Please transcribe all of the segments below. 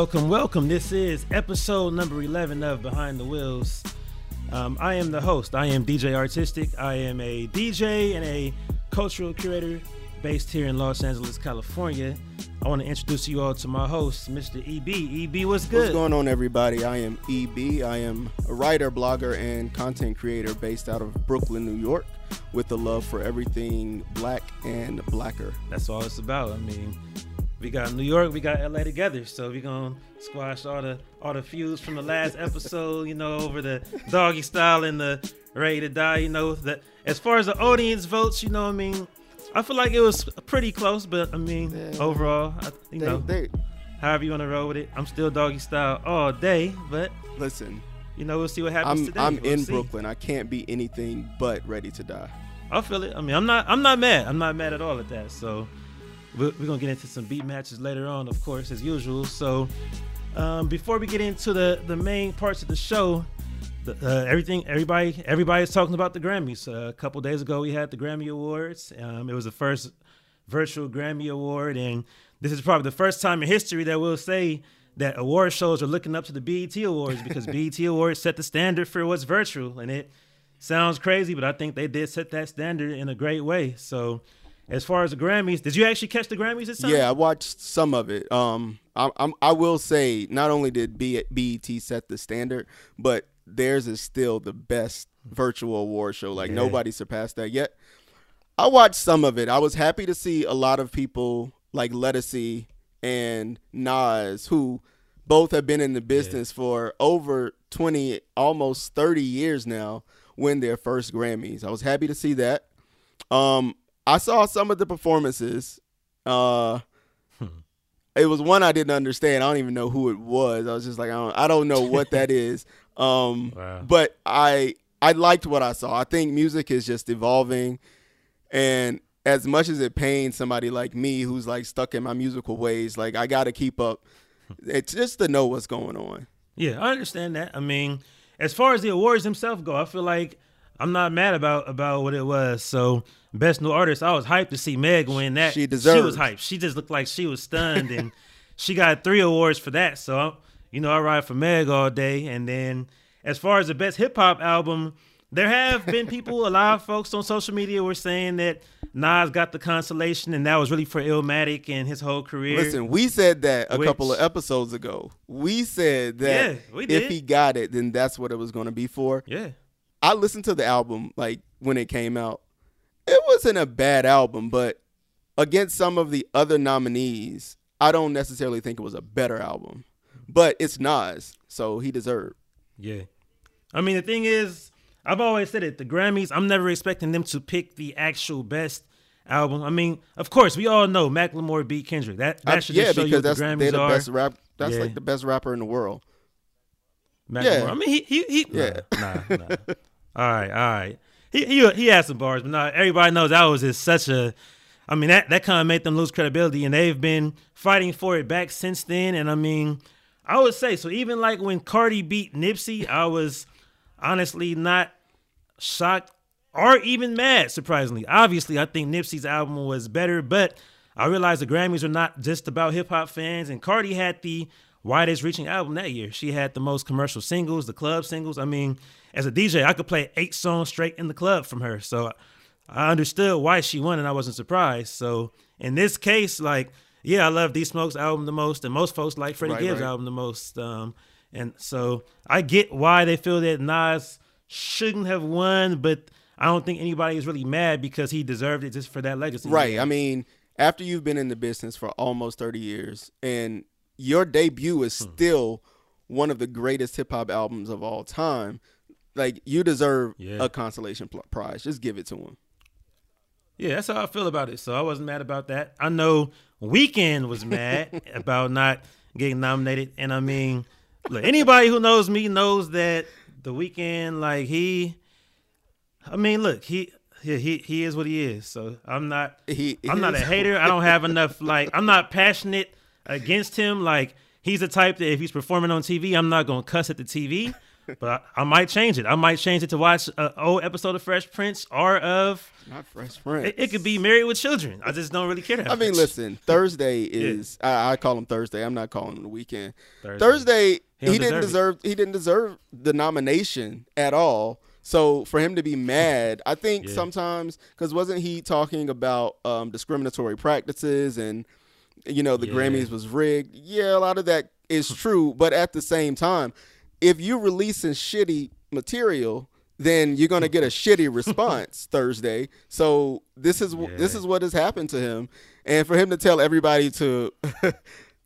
Welcome, welcome. This is episode number 11 of Behind the Wheels. Um, I am the host. I am DJ R-Tistic. I am a DJ and a cultural curator based here in Los Angeles, California. I want to introduce you all to my host, Mr. EB. EB, what's good? What's going on, everybody? I am EB. I am a writer, blogger, and content creator based out of Brooklyn, New York, with a love for everything black and blacker. That's all it's about. I mean, we got New York, we got LA together, so we're gonna squash all the all the feuds from the last episode, you know, over the doggy style and the ready to die. You know, that as far as the audience votes, you know, I mean, I feel like it was pretty close, but I mean, Yeah. overall, I, you They, know, they, however you want to roll with it, I'm still doggy style all day, but listen, you know, we'll see what happens I'm today. I'm We'll in see. Brooklyn. I can't be anything but ready to die. I feel it. I mean, I'm not. I'm not mad. I'm not mad at all at that. So we're, we're gonna get into some beat matches later on, of course, as usual. So um, before we get into the the main parts of the show, the, uh, everything, everybody, everybody's talking about the Grammys. Uh, a couple days ago, we had the Grammy Awards. Um, it was the first virtual Grammy Award, and this is probably the first time in history that we'll say that award shows are looking up to the BET Awards because BET Awards set the standard for what's virtual, and it sounds crazy, but I think they did set that standard in a great way. So, as far as the Grammys, did you actually catch the Grammys this time? Yeah, I watched some of it. Um, I, I'm I will say not only did B, BET set the standard, but theirs is still the best virtual award show. Like Yeah. nobody surpassed that yet. I watched some of it. I was happy to see a lot of people like Lettucey and Nas, who both have been in the business for over 20, almost 30 years now, win their first Grammys. I was happy to see that. Um, I saw some of the performances. Uh, it was one I didn't understand. I don't even know who it was. I was just like, I don't, I don't know what that is. Um, Wow. but I, I liked what I saw. I think music is just evolving, and as much as it pains somebody like me who's like stuck in my musical ways, like I got to keep up. It's just to know what's going on. Yeah, I understand that. I mean, as far as the awards themselves go, I feel like I'm not mad about about what it was. So, best new artist, I was hyped to see Meg win that. She deserved. She was hyped. She just looked like she was stunned, and she got three awards for that. So, you know, I ride for Meg all day. And then, as far as the best hip hop album, there have been people, a lot of folks on social media were saying that Nas got the consolation, and that was really for Illmatic and his whole career. Listen, we said that a Which- couple of episodes ago. We said that Yeah, we if he got it, then that's what it was going to be for. yeah. I listened to the album like when it came out. It wasn't a bad album, but against some of the other nominees, I don't necessarily think it was a better album. But it's Nas, so he deserved. Yeah. I mean, the thing is, I've always said it. The Grammys, I'm never expecting them to pick the actual best album. I mean, of course, we all know Macklemore beat Kendrick. That that I- should yeah, just show you what that's the they're Grammys the are. best rap. That's Yeah. like the best rapper in the world. Macklemore. yeah. I mean, he he, he Yeah. Nah, nah, nah. all right, all right. He he he had some bars, but not everybody knows that was just such a. I mean, that that kind of made them lose credibility, and they've been fighting for it back since then. And I mean, I would say so. Even like when Cardi beat Nipsey, I was honestly not shocked or even mad, surprisingly. Obviously, I think Nipsey's album was better, but I realized the Grammys are not just about hip hop fans, and Cardi had the widest reaching album that year. She had the most commercial singles, the club singles. I mean, as a DJ, I could play eight songs straight in the club from her. So I understood why she won, and I wasn't surprised. So in this case, like, yeah, I love D Smoke's album the most, and most folks like Freddie Right, Gibbs' right. album the most. Um, and so I get why they feel that Nas shouldn't have won, but I don't think anybody is really mad because he deserved it just for that legacy. Right. I mean, after you've been in the business for almost 30 years and your debut is Hmm. still one of the greatest hip hop albums of all time, like you deserve Yeah. a consolation prize. Just give it to him. Yeah, that's how I feel about it. So I wasn't mad about that. I know Weeknd was mad about not getting nominated, and I mean, look, anybody who knows me knows that the Weeknd, like he, I mean, look, he. He, he he is what he is. So I'm not He I'm not a hater. I don't have enough like I'm not passionate against him. Like he's the type that if he's performing on TV, I'm not gonna cuss at the TV. but I, I, might change it. I might change it to watch an old episode of Fresh Prince or of not Fresh Prince. It, it could be Married with Children. I just don't really care. I mean, much. listen. Thursday is yeah. I, I, call him Thursday. I'm not calling him the weekend. Thursday, Thursday he, he didn't deserve. He didn't deserve the nomination at all. So for him to be mad, I think yeah. sometimes because wasn't he talking about um, discriminatory practices and you know the yeah. Grammys was rigged? Yeah, a lot of that is true, but at the same time, if you're releasing shitty material, then you're gonna get a shitty response Thursday. So this is yeah. this is what has happened to him, and for him to tell everybody to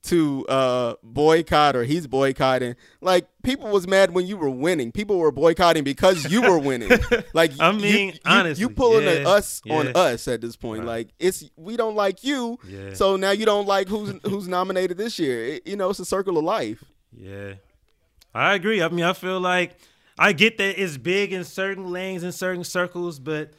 to uh, boycott or he's boycotting. Like people was mad when you were winning. People were boycotting because you were winning. Like I mean, you, you, honestly, you pulling yeah, us yeah. on us at this point. Right. Like it's we don't like you, yeah. so now you don't like who's who's nominated this year. It, you know, it's a circle of life. Yeah, I agree. I mean, I feel like I get that it's big in certain lanes and certain circles, but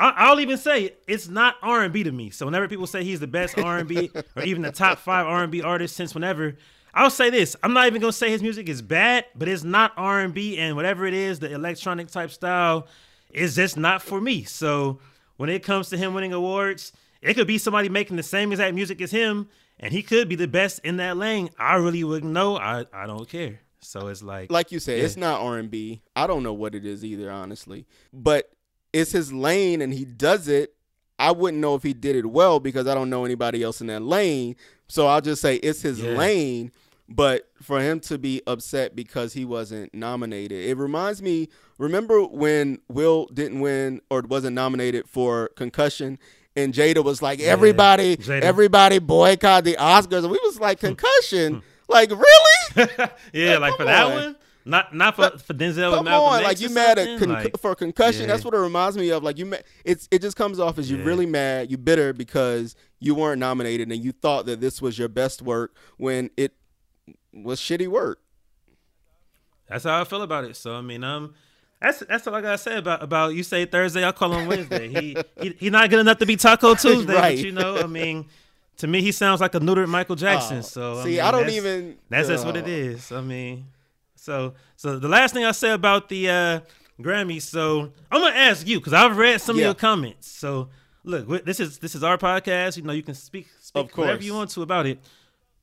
I, will even say it's not R and B to me. So whenever people say he's the best R and B or even the top five R and B artist since whenever, I'll say this: I'm not even gonna say his music is bad, but it's not R and B, and whatever it is, the electronic type style is just not for me. So when it comes to him winning awards, it could be somebody making the same exact music as him, and he could be the best in that lane. I really wouldn't know. I I don't care. So it's like, like you said, yeah. it's not R and B. I don't know what it is either, honestly. But it's his lane and he does it. I wouldn't know if he did it well because I don't know anybody else in that lane. So I'll just say it's his yeah. lane. But for him to be upset because he wasn't nominated, it reminds me. Remember when Will didn't win or wasn't nominated for concussion, and Jada was like, "Everybody, yeah, everybody boycott the Oscars," and we was like, hmm. "Concussion." like really? yeah, like, like for that one. Not not for, for Denzel. Come on, like you mad at con- like, for concussion. Yeah. That's what it reminds me of. Like you, ma- it's it just comes off as you yeah. really mad, you bitter because you weren't nominated and you thought that this was your best work when it was shitty work. That's how I feel about it. So I mean, um, that's that's all I gotta say about about you. Say Thursday, I call him Wednesday. he he he not good enough to be Taco Tuesday, right. but you know, I mean. To me, he sounds like a neutered Michael Jackson. Oh, so see, I, mean, I don't even. That's just what it is. I mean, so, so the last thing I say about the uh, Grammys. So I'm gonna ask you because I've read some yeah. of your comments. So look, this is this is our podcast. You know, you can speak, speak of course. whatever you want to about it.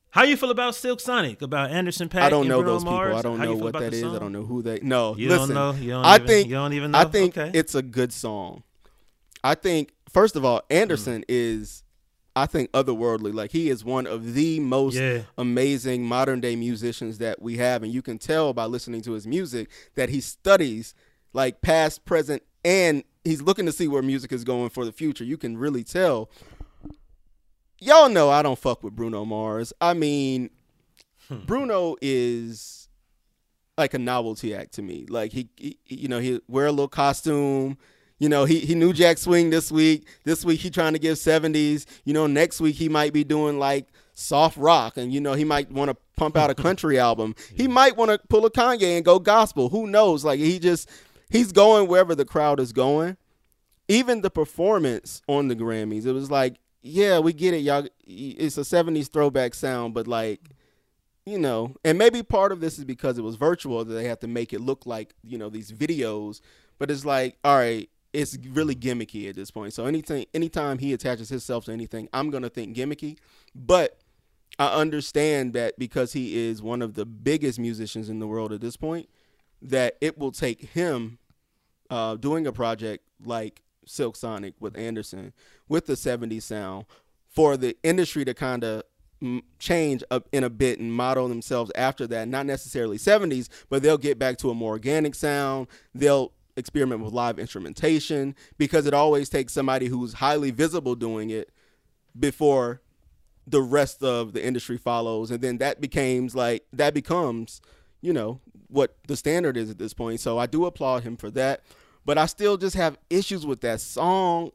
How you feel about Silk Sonic? About Anderson .Paak? I don't know those Mars? people. I don't How know what that is. I don't know who they. No, you listen, don't know. You don't I even, think you don't even know. I think okay. it's a good song. I think first of all, Anderson mm. is I think otherworldly. Like he is one of the most yeah. amazing modern day musicians that we have, and you can tell by listening to his music that he studies like past, present, and he's looking to see where music is going for the future. You can really tell. Y'all know I don't fuck with Bruno Mars. I mean, hmm. Bruno is like a novelty act to me. Like he, he, you know, he wear a little costume you know, he, he New Jack Swing this week. This week he trying to give 70s. You know, next week he might be doing like soft rock and you know he might want to pump out a country album. He might want to pull a Kanye and go gospel. Who knows? Like he just he's going wherever the crowd is going. Even the performance on the Grammys, it was like, yeah, we get it, y'all. It's a 70s throwback sound, but like you know, and maybe part of this is because it was virtual that they have to make it look like, you know, these videos. But it's like, all right, it's really gimmicky at this point. So anything, anytime he attaches himself to anything, I'm gonna think gimmicky. But I understand that because he is one of the biggest musicians in the world at this point, that it will take him uh, doing a project like Silk Sonic with Anderson with the 70s sound for the industry to kind of change up in a bit and model themselves after that not necessarily 70s but they'll get back to a more organic sound they'll experiment with live instrumentation because it always takes somebody who's highly visible doing it before the rest of the industry follows. And then that becomes like that becomes you know what the standard is at this point. So i do applaud him for that. But i still just have issues with that song.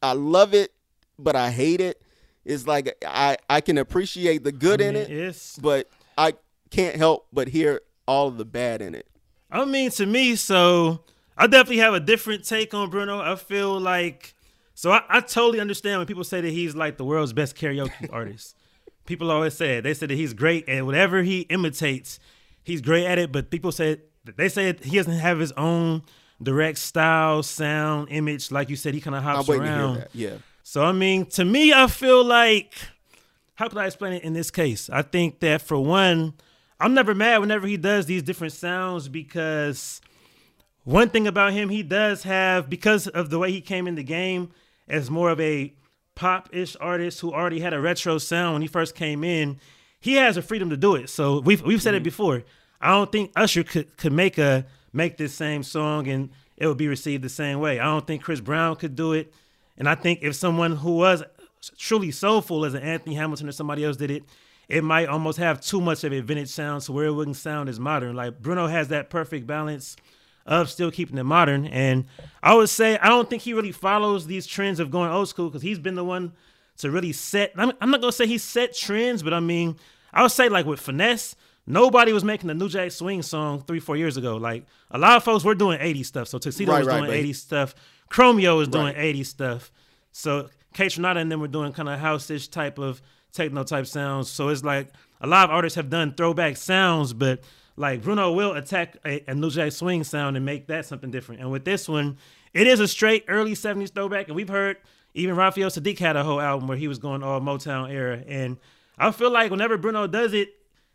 I love it but i hate it. It's like i i can appreciate the good I mean, in it but i can't help but hear all of the bad in it. I mean to me so I definitely have a different take on Bruno. I feel like so I, I totally understand when people say that he's like the world's best karaoke artist. People always say it. They say that he's great at whatever he imitates. He's great at it, but people say they say he doesn't have his own direct style, sound, image. Like you said, he kind of hops around. to hear that. Yeah. So I mean, to me, I feel like how could I explain it in this case? I think that for one, I'm never mad whenever he does these different sounds because one thing about him, he does have because of the way he came in the game as more of a pop-ish artist who already had a retro sound when he first came in. He has a freedom to do it. So we've we've said it mm-hmm. before. I don't think Usher could could make a make this same song and it would be received the same way. I don't think Chris Brown could do it. And I think if someone who was truly soulful as an Anthony Hamilton or somebody else did it, it might almost have too much of a vintage sound to where it wouldn't sound as modern. Like Bruno has that perfect balance of still keeping it modern. And I would say I don't think he really follows these trends of going old school because he's been the one to really set. I'm, I'm not gonna say he set trends, but I mean I would say like with finesse. Nobody was making the New Jack Swing song three, four years ago. Like a lot of folks were doing 80s stuff. So Tuxedo Right, was right, doing right. 80s stuff. Chromeo was doing Right. 80s stuff. So Kaytranada and them were doing kind of house-ish type of techno type sounds. So it's like a lot of artists have done throwback sounds, but like Bruno will attack a, a New Jack Swing sound and make that something different. And with this one, it is a straight early 70s throwback. And we've heard even Raphael Saadiq had a whole album where he was going all Motown era. And I feel like whenever Bruno does it,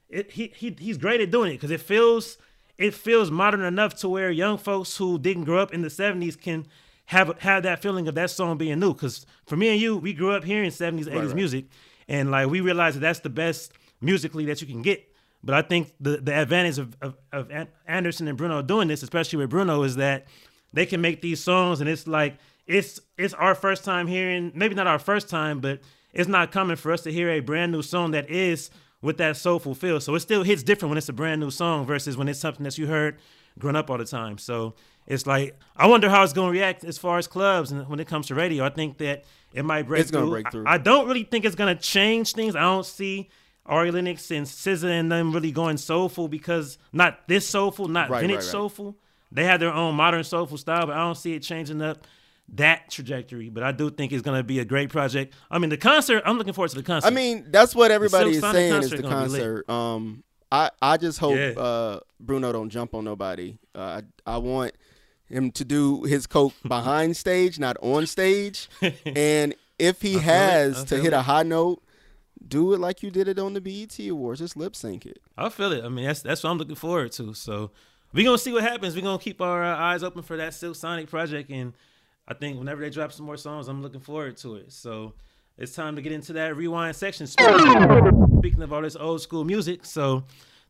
it he, he he's great at doing it because it feels it feels modern enough to where young folks who didn't grow up in the 70s can have have that feeling of that song being new because for me and you we grew up hearing 70s 80s right. music and like we realize that that's the best musically that you can get but i think the the advantage of, of, of anderson and bruno doing this especially with bruno is that they can make these songs and it's like it's it's our first time hearing maybe not our first time but it's not coming for us to hear a brand new song that is with that soulful feel so it still hits different when it's a brand new song versus when it's something that you heard growing up all the time. So it's like i wonder how it's going to react as far as clubs and when it comes to radio. I think that it might break It's gonna break through. I, I don't really think it's gonna change things. I don't see Ari Lennox and SZA and them really going soulful because not this soulful, not Right, vintage right, right. soulful. They have their own modern soulful style, but I don't see it changing up that trajectory. But I do think it's going to be a great project. I mean, the concert. I'm looking forward to the concert. I mean, that's what everybody is saying is the gonna be lit. concert. Um, I I just hope Yeah. uh, Bruno don't jump on nobody. Uh, I I want him to do his coke behind stage, not on stage. And if he I feel it. has to hit it. a high note, do it like you did it on the BET Awards. Just lip sync it. I feel it. I mean, that's that's what I'm looking forward to. So we're gonna see what happens. We're gonna keep our uh, eyes open for that Silk Sonic project, and I think whenever they drop some more songs, I'm looking forward to it. So it's time to get into that rewind section. Speaking of all this old school music, so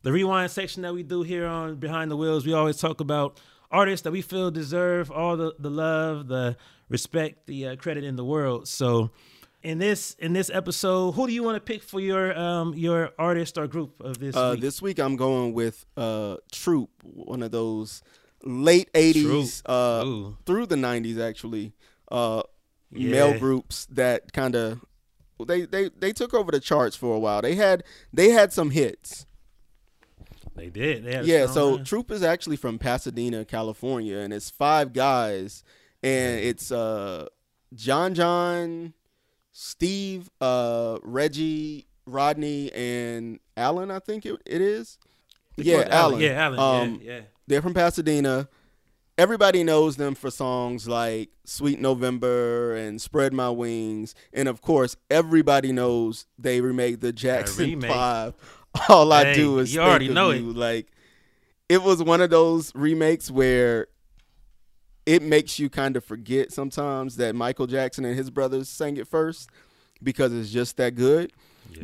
the rewind section that we do here on Behind the Wheels, we always talk about artists that we feel deserve all the, the love, the respect, the uh, credit in the world. So in this in this episode, who do you want to pick for your um your artist or group of this Uh, week? this week I'm going with uh, Troop, one of those late '80s uh, Ooh. through the '90s actually uh, Yeah. male groups that kind of they, they they took over the charts for a while. They had they had some hits. They did. They had Yeah, so run. Troop is actually from Pasadena, California, and it's five guys, and it's uh John John, Steve, uh Reggie, Rodney, and Alan. I think it, it is. They yeah, call it Alan. Yeah, Alan. Um, yeah, yeah. They're from Pasadena. Everybody knows them for songs like Sweet November and Spread My Wings. And of course, everybody knows they remade the Jackson remake. 5. All I do is you think already of know it. Like it was one of those remakes where it makes you kind of forget sometimes that Michael Jackson and his brothers sang it first because it's just that good.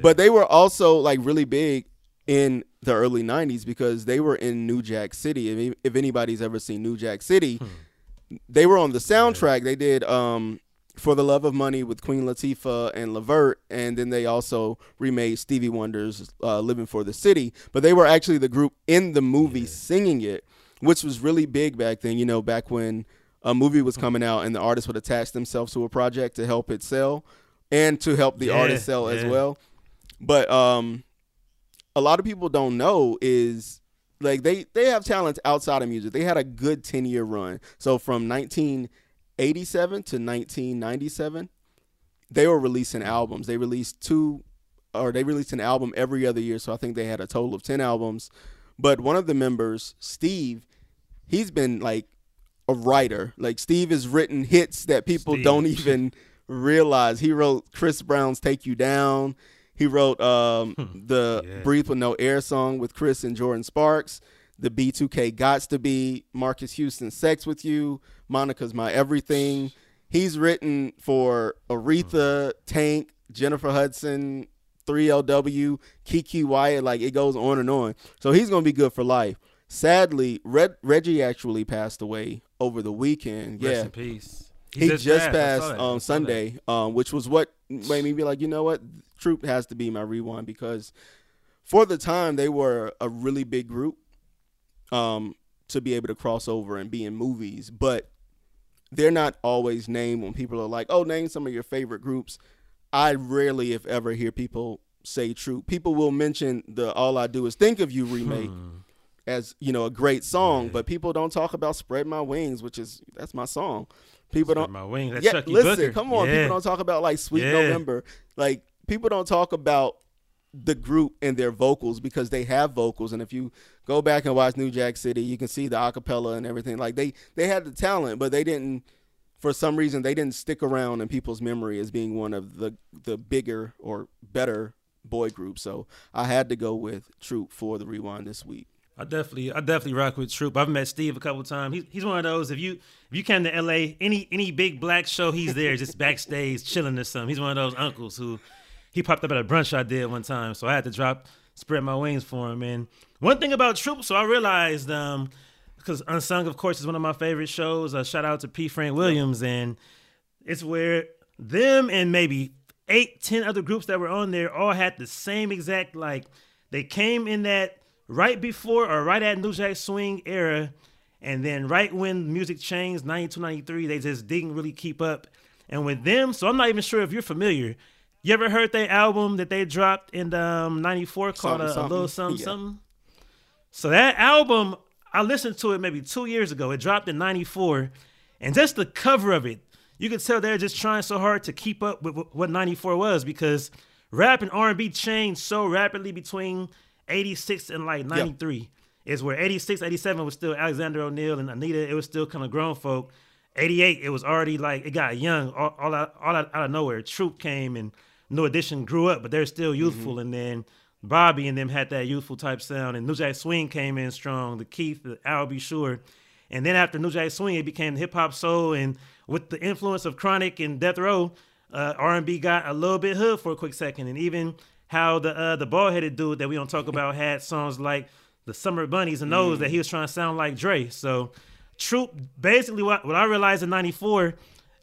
But they were also like really big in the early 90s because they were in New Jack City. If, if anybody's ever seen New Jack City, they were on the soundtrack. They did um, For the Love of Money with Queen Latifah and LeVert. and then they also remade Stevie Wonder's uh, Living for the City. But they were actually the group in the movie singing it, which was really big back then, you know, back when a movie was coming out and the artists would attach themselves to a project to help it sell and to help the Yeah, artist sell as well. But um a lot of people don't know is like they they have talents outside of music. They had a good 10 year run. So from 1987 to 1997, they were releasing albums. They released two or they released an album every other year. So I think they had a total of 10 albums But one of the members, Steve, he's been like a writer. Like Steve has written hits that people Steve. don't even realize. He wrote Chris Brown's "Take You Down." He wrote um, the Yeah. "Breathe with No Air" song with Chris and Jordin Sparks. The B2K "Gots to Be," Marques Houston "Sex with You," Monica's "My Everything." He's written for Aretha, Tank, Jennifer Hudson, 3LW, Keke Wyatt. Like it goes on and on. So he's gonna be good for life. Sadly, Red, Reggie actually passed away over the weekend. Rest yeah, in peace. he just, I passed on that. Sunday, um, which was what made me be like, you know what, Troop has to be my rewind because for the time they were a really big group um, to be able to cross over and be in movies, but they're not always named when people are like, oh, name some of your favorite groups. I rarely, if ever, hear people say Troop. People will mention the "All I Do Is Think of You" remake Hmm. As you know a great song, but people don't talk about "Spread My Wings," which is that's my song. People Spread don't my wings. That's yeah, Chucky listen, Booker. come on. Yeah. People don't talk about like Sweet Yeah. November. Like people don't talk about the group and their vocals because they have vocals. And if you go back and watch New Jack City, you can see the acapella and everything. Like they they had the talent, but they didn't. For some reason, they didn't stick around in people's memory as being one of the the bigger or better boy groups. So I had to go with Troop for the rewind this week. I definitely, I definitely rock with Troop. I've met Steve a couple times. He's he's one of those. If you if you came to LA, any any big black show, he's there, just backstage chilling or something. He's one of those uncles who he popped up at a brunch I did one time, so I had to drop spread my wings for him. And one thing about Troop, so I realized um because Unsung, of course, is one of my favorite shows. Uh, shout out to P. Frank Williams, and it's where them and maybe eight, ten other groups that were on there all had the same exact like they came in that right before or right at New Jack Swing era, and then right when music changed, 92, 93, they just didn't really keep up. And with them, so I'm not even sure if you're familiar. You ever heard their album that they dropped in um, 94 called Something, uh, A something. Little Something Yeah. Something? So that album, I listened to it maybe two years ago. It dropped in '94, and just the cover of it, you could tell they're just trying so hard to keep up with what '94 was because rap and R&B changed so rapidly between '86 and like '93. Is where '86, '87 was still Alexander O'Neal and Anita. It was still kind of grown folk. '88, it was already like it got young all, all out, all out, out of nowhere. Troop came and New Edition grew up, but they're still youthful. And then Bobby and them had that youthful type sound, and New Jack Swing came in strong. The Keith, the Al B. Sure, and then after New Jack Swing, it became hip hop soul, and with the influence of Chronic and Death Row, uh, R and B got a little bit hood for a quick second, and even how the uh, the bald headed dude that we don't talk about had songs like the Summer Bunnies and those that he was trying to sound like Dre. So Troop, basically, what what I realized in '94.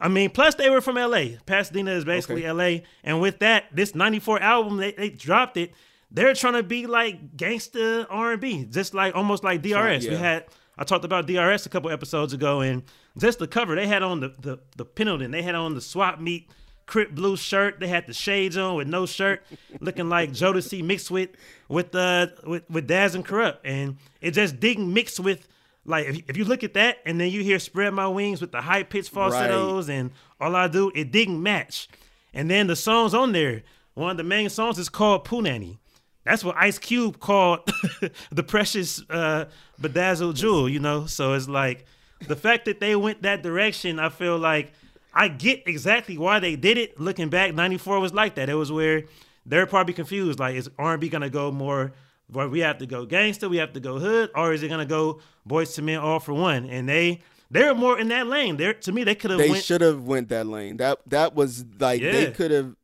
I mean, plus they were from LA. Pasadena is basically LA. And with that, this 94 album, they, they dropped it. They're trying to be like gangsta R&B, just like almost like DRS. We yeah. had I talked about DRS a couple episodes ago, and just the cover they had on the the, the Pendleton, they had on the swap meet Crip blue shirt. They had the shades on with no shirt, looking like Jodeci mixed with with uh with, with Daz and Kurupt, and it just didn't mix with like if, if you look at that and then you hear "Spread My Wings" with the high pitched falsettos and all I do, it didn't match. And then the songs on there, one of the main songs is called Punani. That's what Ice Cube called the precious uh, bedazzled jewel, you know. So it's like the fact that they went that direction. I feel like I get exactly why they did it. Looking back, '94 was like that. It was where they're probably confused. Like, is R&B gonna go more? Where we have to go gangster, we have to go hood, or is it gonna go boys to men all for one? And they they're more in that lane. They're to me they could have They should have went that lane. That that was like they could have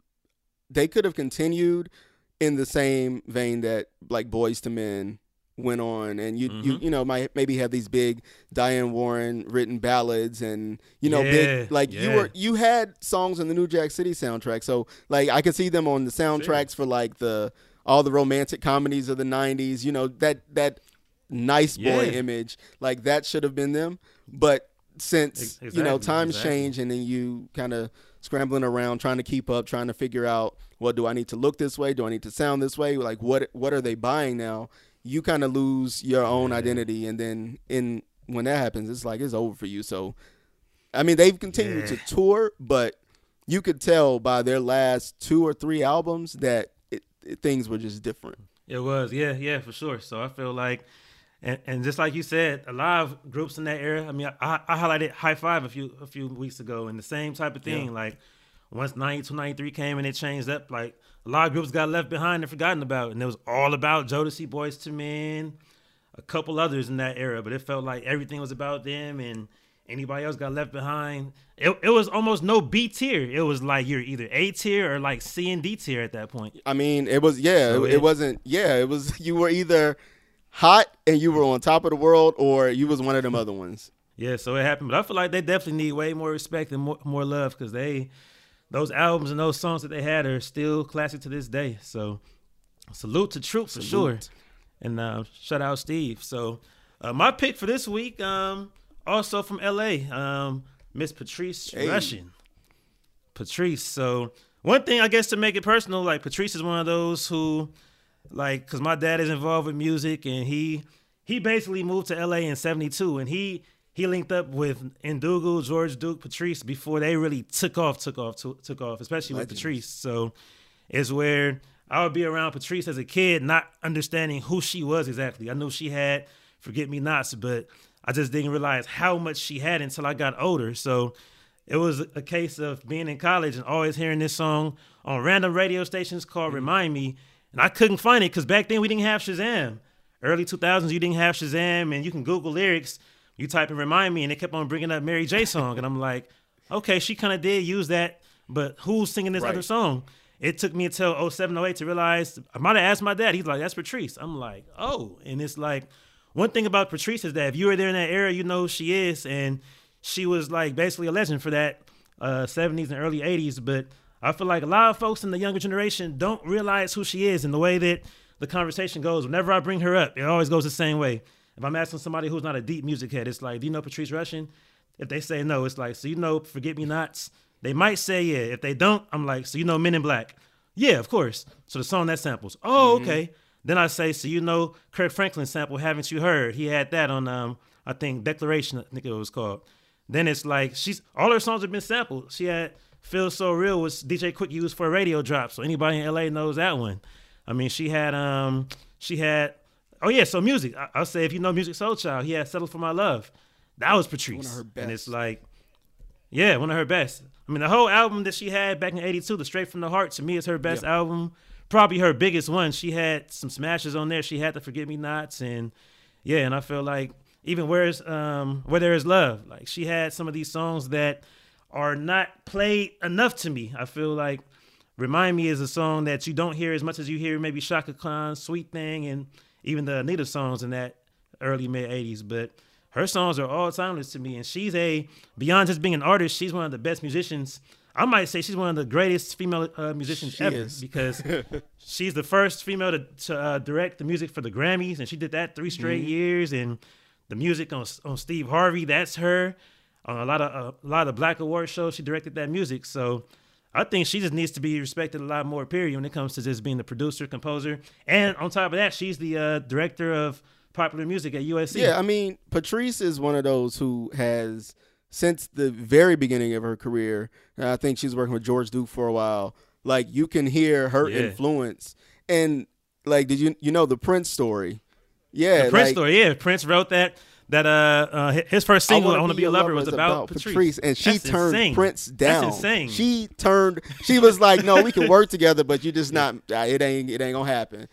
they could have continued in the same vein that like Boyz II Men went on and you you Mhm. you know might maybe have these big Diane Warren written ballads and you know Yeah, big like you were you had songs in the New Jack City soundtrack so like I could see them on the soundtracks for like the all the romantic comedies of the 90s you know that that nice boy Yeah. image like that should have been them but since Ex- you know times exactly. change and then you kind of scrambling around trying to keep up trying to figure out well do i need to look this way do i need to sound this way like what what are they buying now you kind of lose your own identity and then in when that happens it's like it's over for you so i mean they've continued Yeah. to tour but you could tell by their last two or three albums that it, it- things were just different It was, yeah, yeah, for sure. So I feel like, and, and just like you said, a lot of groups in that era. I mean, I, I highlighted Hi-Five a few a few weeks ago, and the same type of thing. Yeah. Like once 92, 93 came and it changed up, like a lot of groups got left behind and forgotten about, and it was all about Jodeci, Boyz II Men, a couple others in that era. But it felt like everything was about them, and anybody else got left behind. It, it was almost no B tier. It was like you're either A tier or like C and D tier at that point. I mean, it was yeah, So it, it- wasn't yeah, it was you were either hot and you were on top of the world or you was one of them other ones. Yeah, so it happened, but I feel like they definitely need way more respect and more, more love because they, those albums and those songs that they had are still classic to this day. So, salute to Troop for sure, and uh, shout out Steve. So, uh, my pick for this week, um, also from L.A., um, Miss Patrice Hey. Rushen. Patrice. So one thing I guess to make it personal, like Patrice is one of those who, like, cause my dad is involved with music and he he basically moved to LA in '72 and he he linked up with Ndugu, George Duke, Patrice before they really took off, took off, took, took off, especially with Patrice. So it's where I would be around Patrice as a kid, not understanding who she was exactly. I knew she had Forget Me Nots, but I just didn't realize how much she had until I got older. So it was a case of being in college and always hearing this song on random radio stations called mm-hmm. Remind Me. And I couldn't find it because back then we didn't have Shazam. Early 2000s, you didn't have Shazam, and you can Google lyrics. You type and Remind Me, and it kept on bringing up Mary J song. And I'm like, okay, she kind of did use that, but who's singing this Right. other song? It took me until 07, 08 to realize I might have asked my dad. He's like, that's Patrice. I'm like, oh. And it's like, one thing about Patrice is that if you were there in that era, you know who she is. And she was like basically a legend for that uh, 70s and early 80s. But I feel like a lot of folks in the younger generation don't realize who she is and the way that the conversation goes. Whenever I bring her up, it always goes the same way. If I'm asking somebody who's not a deep music head, it's like, do you know Patrice Rushen? If they say no, it's like, so you know Forget Me Nots? They might say yeah. If they don't, I'm like, so you know Men in Black? Yeah, of course. So the song that samples. Oh, okay. Then I say, so you know Kirk Franklin sample, haven't you heard? He had that on um, I think Declaration, I think it was called. Then it's like she's all her songs have been sampled. She had Feel So Real was DJ Quik used for a radio drop. So anybody in LA knows that one. I mean, she had um she had oh yeah, so music. I, I'll say if you know Musiq Soulchild, he had Settle for My Love. That was Patrice. her And it's like yeah, one of her best. I mean, the whole album that she had back in '82, the Straight from the Heart, to me is her best album. Probably her biggest one. She had some smashes on there. She had the Forget Me Nots, and yeah, and I feel like even where's um where there is love, like she had some of these songs that are not played enough to me. I feel like Remind Me is a song that you don't hear as much as you hear maybe Chaka Khan, Sweet Thing, and even the Anita songs in that early mid 80s. But her songs are all timeless to me. And she's a, beyond just being an artist, she's one of the best musicians. I might say she's one of the greatest female uh, musicians She ever is. because she's the first female to, to uh, direct the music for the Grammys. And she did that three straight Mm-hmm. years. And the music on, on Steve Harvey, that's her. On a lot of uh, a lot of Black Award shows, she directed that music. So I think she just needs to be respected a lot more. Period when it comes to just being the producer, composer, and on top of that, she's the uh, director of popular music at USC. Yeah, I mean, Patrice is one of those who has since the very beginning of her career. and I think she's working with George Duke for a while. Like you can hear her Yeah. influence, and like, did you you know the Prince story? Yeah, the Prince like, story. Yeah, Prince wrote that. That uh, uh his first single, "I Want to Be a Lover," was is about, Patrice. and she That's turned insane. Prince down. That's insane. She turned. She was like, "No, we can work together, but you just not. uh, It ain't. It ain't gonna happen."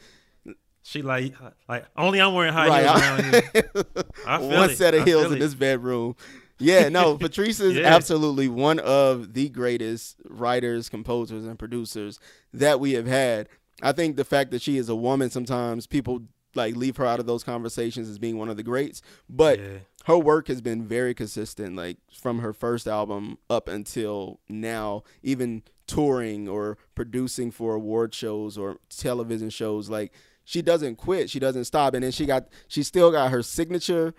She like like only I'm wearing high Right. heels around here. I feel one it. set of I heels in it. this bedroom. Yeah, no, Patrice is Yeah. absolutely one of the greatest writers, composers, and producers that we have had. I think the fact that she is a woman, sometimes people like leave her out of those conversations as being one of the greats. But Yeah. her work has been very consistent, like from her first album up until now, even touring or producing for award shows or television shows. Like she doesn't quit, she doesn't stop, and then she got she still got her signature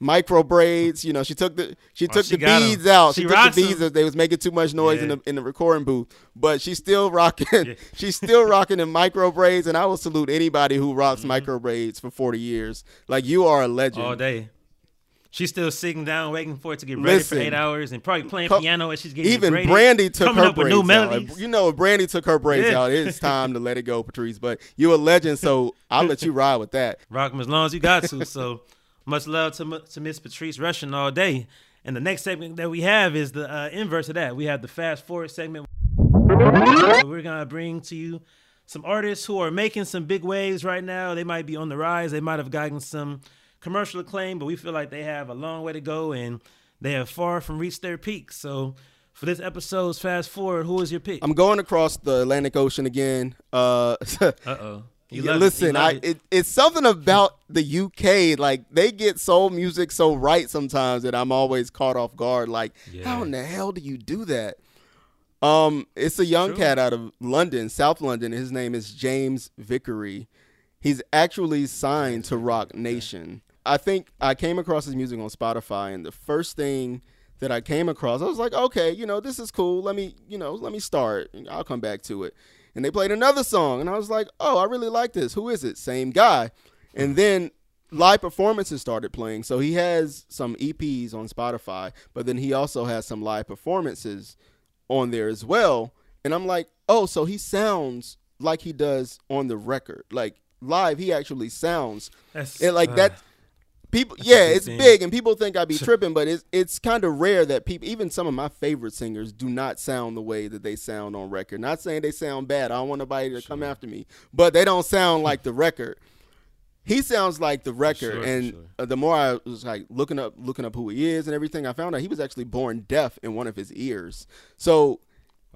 micro braids. You know, she took the she Oh, took she the beads out. She, She took the beads. They was making too much noise in the in the recording booth, but she's still rocking. Yeah. she's still rocking the micro braids, and I will salute anybody who rocks Mm-hmm. micro braids for forty years. Like you are a legend. all day. She's still sitting down, waiting for it to get ready Listen, for eight hours, and probably playing co- piano as she's getting Even graded, Brandy took her braids new out. You know, if Brandy took her braids Yeah. out, it's time to let it go, Patrice. But you a legend, so I'll let you ride with that. Rock them as long as you got to. So much love to to Miss Patrice Rushen all day. And the next segment that we have is the uh, inverse of that. We have the fast forward segment. We're gonna bring to you some artists who are making some big waves right now. They might be on the rise. They might have gotten some commercial acclaim, but we feel like they have a long way to go and they have far from reached their peak. So for this episode's fast forward, who is your pick? I'm going across the Atlantic Ocean again. Uh, Uh oh. Yeah, listen, I it, it's something about the UK. Like they get soul music so right sometimes that I'm always caught off guard. Like, how in the hell do you do that? Um, it's a young True. cat out of London, South London. His name is James Vickery. He's actually signed to Roc Nation. I think I came across his music on Spotify, and the first thing that I came across, I was like, okay, you know, this is cool. Let me, you know, let me start. I'll come back to it. And they played another song, and I was like, oh, I really like this. Who is it? Same guy. And then live performances started playing. So he has some EPs on Spotify, but then he also has some live performances on there as well. And I'm like, oh, so he sounds like he does on the record. Like live, he actually sounds That's and like uh, that. People, That's yeah, it's thing. big, and people think I'd be tripping, but it's it's kind of rare that people, even some of my favorite singers, do not sound the way that they sound on record. Not saying they sound bad. I don't want nobody to come after me, but they don't sound like the record. He sounds like the record, sure, and sure. uh, the more I was like looking up, looking up who he is and everything, I found out he was actually born deaf in one of his ears. So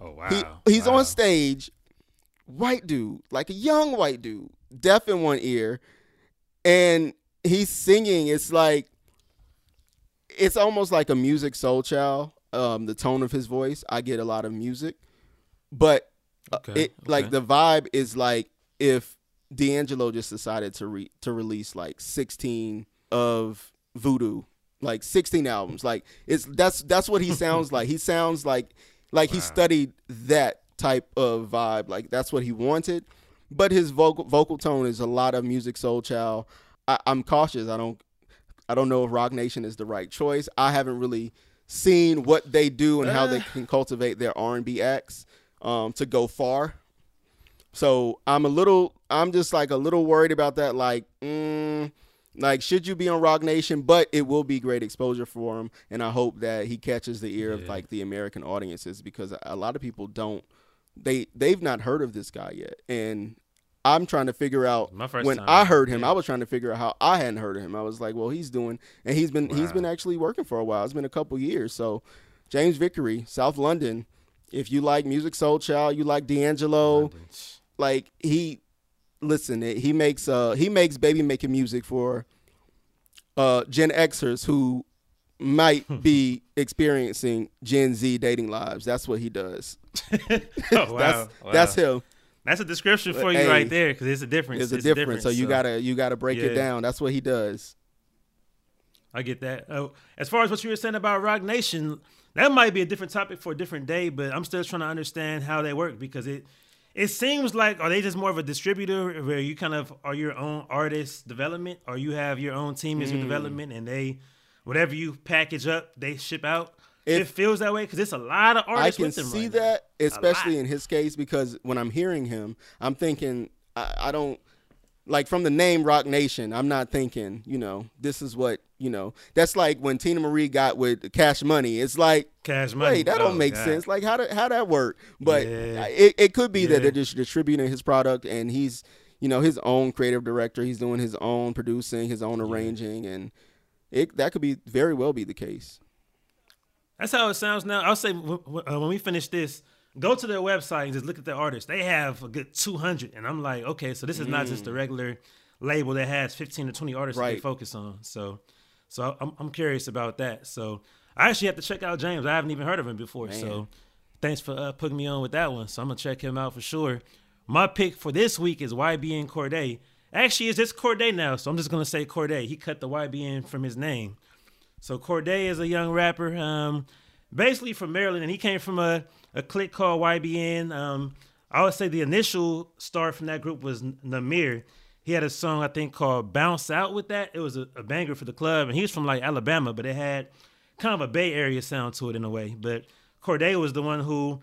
Oh wow. he he's wow. on stage, white dude, like a young white dude, deaf in one ear, and he's singing. It's like it's almost like a Musiq Soulchild. Um, the tone of his voice, I get a lot of music, but uh, Okay, it like the vibe is like if D'Angelo just decided to re- to release like sixteen of Voodoo, like sixteen albums. Like it's that's that's what he sounds like. He sounds like like he studied that type of vibe. Like that's what he wanted. But his vocal vocal tone is a lot of Musiq Soulchild. I, I'm cautious. I don't I don't know if Roc Nation is the right choice. I haven't really seen what they do and how they Uh. can cultivate their R&B acts um, to go far. So I'm a little, I'm just like a little worried about that. Like, mm, like should you be on Roc Nation? But it will be great exposure for him, and I hope that he catches the ear of like the American audiences because a lot of people don't, they they've not heard of this guy yet, and I'm trying to figure out when time, I heard him, yeah. I was trying to figure out how I hadn't heard of him. I was like, well, he's doing, and he's been he's been actually working for a while. It's been a couple years. So, James Vickery, South London. If you like music, soul child, you like D'Angelo, like he, listen, he makes uh he makes baby making music for uh Gen Xers who might be experiencing Gen Z dating lives. That's what he does. oh, wow. That's wow. that's him. That's a description for you right there because it's a difference. It's, a It's difference. So you gotta you gotta break it down. That's what he does. I get that. Oh, as far as what you were saying about Roc Nation, that might be a different topic for a different day, but I'm still trying to understand how they work because it it seems like are they just more of a distributor where you kind of are your own artist development or you have your own team as your hmm. development and they whatever you package up they ship out. If- it feels that way because it's a lot of artists. I can see right now. that, especially in his case, because when I'm hearing him, I'm thinking I, I don't like from the name Roc Nation. I'm not thinking, you know, this is what you know. That's like when Teena Marie got with Cash Money. It's like, Cash money. wait, that Oh, don't make God. sense. Like how did how that work? But Yeah. it it could be that they're just distributing his product, and he's you know his own creative director. He's doing his own producing, his own arranging, and it that could be very well be the case. That's how it sounds now. I'll say uh, when we finish this, go to their website and just look at their artists. They have a good 200. And I'm like, okay, so this is not just a regular label that has 15 to 20 artists that they focus on. So so I'm, I'm curious about that. So I actually have to check out James. I haven't even heard of him before. So thanks for uh, putting me on with that one. So I'm going to check him out for sure. My pick for this week is YBN Cordae. Actually, it's just Cordae now. So I'm just going to say Cordae. He cut the YBN from his name. So Cordae is a young rapper, um, basically from Maryland, and he came from a, a clique called YBN. Um, I would say the initial star from that group was Nahmir. he had a song I think called "Bounce Out" with that. It was a, a banger for the club, and he was from like Alabama, but it had kind of a Bay Area sound to it in a way. But Cordae was the one who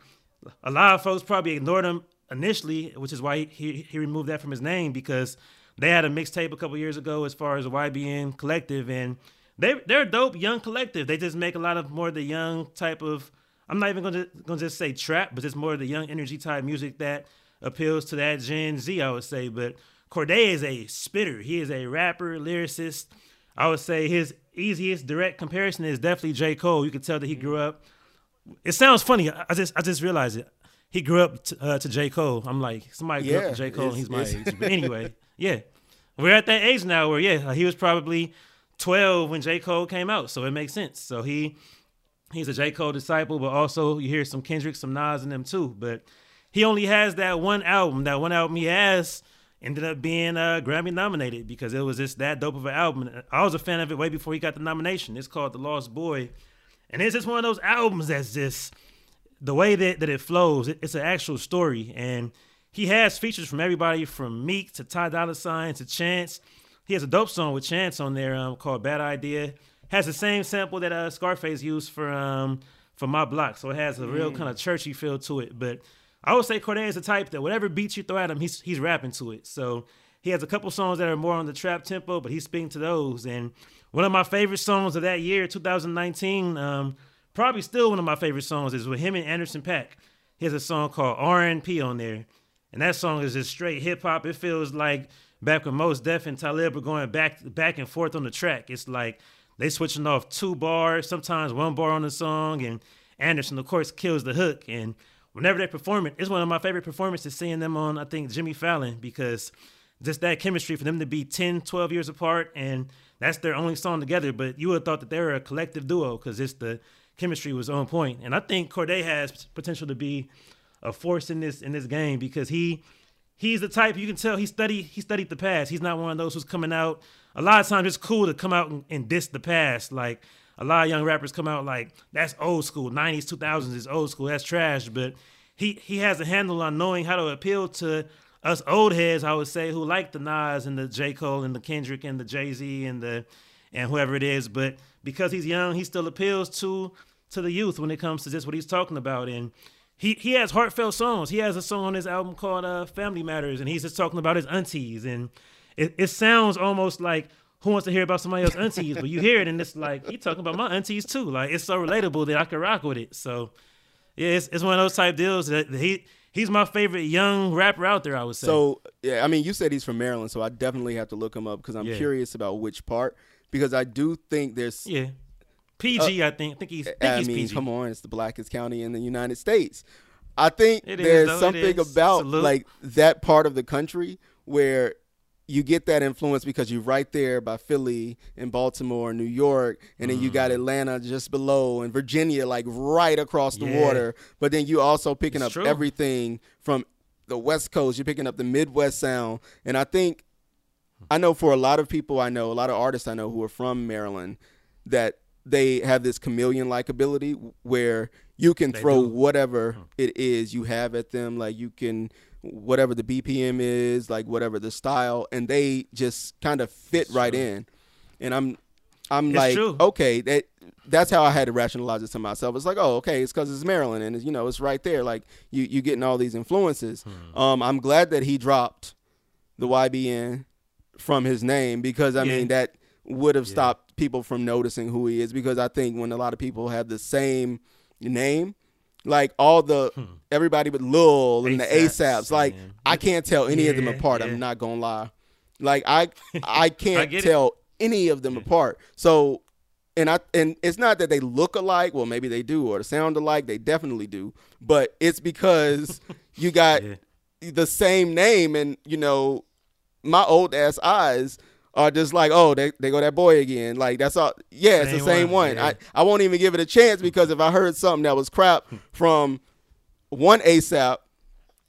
a lot of folks probably ignored him initially, which is why he, he removed that from his name because they had a mixtape a couple years ago as far as a YBN collective, and they they're a dope young collective. They just make a lot of more of the young type of. I'm not even gonna gonna just say trap, but it's more of the young energy type music that appeals to that Gen Z. I would say, but Cordae is a spitter. He is a rapper, lyricist. I would say his easiest direct comparison is definitely J. Cole. You can tell that he grew up. It sounds funny. I just I just realized it. He grew up to, uh, to J. Cole. I'm like somebody grew Yeah, up to J. Cole and he's my age. But anyway, yeah, we're at that age now where yeah, he was probably 12 when J. Cole came out, so it makes sense. So he he's a J. Cole disciple, but also you hear some Kendrick, some Nas in them too. But he only has that one album. That one album he has ended up being uh, Grammy nominated because it was just that dope of an album. I was a fan of it way before he got the nomination. It's called The Lost Boy, and it's just one of those albums that's just the way that, that it flows. It, it's an actual story, and he has features from everybody from Meek to Ty Dolla Sign to Chance. He has a dope song with Chance on there um, called "Bad Idea." Has the same sample that uh, Scarface used for um, for my block, so it has a real kind of churchy feel to it. But I would say Cordae is the type that whatever beats you throw at him, he's he's rapping to it. So he has a couple songs that are more on the trap tempo, but he's speaking to those. And one of my favorite songs of that year, 2019, um, probably still one of my favorite songs, is with him and Anderson .Paak. He has a song called RNP on there, and that song is just straight hip hop. It feels like back when Mos Def and Talib were going back back and forth on the track. It's like they switching off two bars, sometimes one bar on the song, and Anderson, of course, kills the hook. And whenever they perform it, it's one of my favorite performances seeing them on, I think, Jimmy Fallon, because just that chemistry for them to be 10, 12 years apart, and that's their only song together. But you would have thought that they were a collective duo because it's the chemistry was on point. And I think Cordae has potential to be a force in this in this game because he he's the type you can tell he studied he studied the past. He's not one of those who's coming out. A lot of times it's cool to come out and, and diss the past. Like a lot of young rappers come out like that's old school. 90s, 2000s is old school. That's trash. But he he has a handle on knowing how to appeal to us old heads, I would say, who like the Nas and the J. Cole and the Kendrick and the Jay Z and the and whoever it is. But because he's young, he still appeals to to the youth when it comes to just what he's talking about. And he he has heartfelt songs. He has a song on his album called uh, "Family Matters," and he's just talking about his aunties, and it, it sounds almost like who wants to hear about somebody else's aunties, but you hear it and it's like he talking about my aunties too. Like it's so relatable that I can rock with it. So yeah, it's, it's one of those type deals that he he's my favorite young rapper out there. I would say. So yeah, I mean, you said he's from Maryland, so I definitely have to look him up because I'm Yeah. curious about which part. Because I do think there's. yeah, PG. I think. I think he's. I think I he's mean, PG. come on, it's the blackest county in the United States. I think It is, there's though, something about Salute. like that part of the country where you get that influence because you're right there by Philly and Baltimore and New York, and then you Mm. got Atlanta just below and Virginia like right across the Yeah. water. But then you also picking It's up true. everything from the West Coast. You're picking up the Midwest sound, and I think I know for a lot of people I know, a lot of artists I know who are from Maryland, that they have this chameleon like ability where you can They throw do. whatever it is you have at them. Like you can, whatever the BPM is, like whatever the style, and they just kind of fit It's right true. in. And I'm, I'm It's like, true. okay, that that's how I had to rationalize it to myself. It's like, oh, okay, it's because it's Maryland, and it's, you know, it's right there. Like you, you getting all these influences. Hmm. Um, I'm glad that he dropped the YBN from his name because I Yeah. mean that would have Yeah. stopped people from noticing who he is because I think when a lot of people have the same name, like all the everybody but Lil and the ASAPs, like Hmm. man. I can't tell any of them apart. yeah. I'm not gonna lie. Like I I can't it. tell any of them apart. So and I and it's not that they look alike. Well, maybe they do, or sound alike. They definitely do. But it's because you got Yeah. the same name, and you know, my old ass eyes are just like, oh, they they go that boy again. Like that's all. Yeah, it's the Same same one, one. yeah. I I won't even give it a chance because if I heard something that was crap from one ASAP.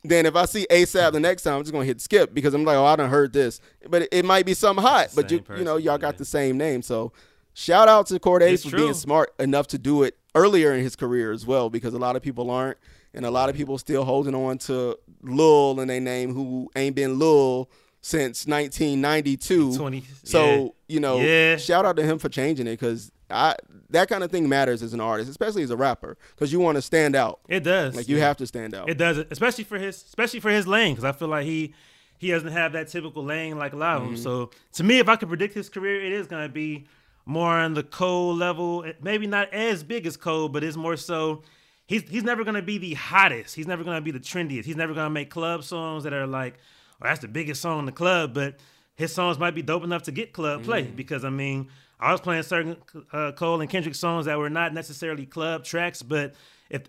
Then if I see ASAP the next time, I'm just gonna hit skip because I'm like, oh, I done heard this, but it, it might be something hot. But you, Same you know, y'all got yeah. the same name, so shout out to Cordae It's for true. being smart enough to do it earlier in his career as well, because a lot of people aren't, and a lot of people still holding on to Lil in their name who ain't been Lil since 1992. 20. So yeah. you know, Yeah. shout out to him for changing it because I that kind of thing matters as an artist, especially as a rapper, because you want to stand out. it does. Like you Yeah. have to stand out. It does, especially for his, especially for his lane, because I feel like he he doesn't have that typical lane like a lot of Mm-hmm. them. So to me, if I could predict his career, it is gonna be more on the Cole level. Maybe not as big as Cole, but it's more so. He's he's never gonna be the hottest. He's never gonna be the trendiest. He's never gonna make club songs that are like, that's the biggest song in the club. But his songs might be dope enough to get club play Mm-hmm. because I mean, I was playing certain uh, Cole and Kendrick songs that were not necessarily club tracks, but if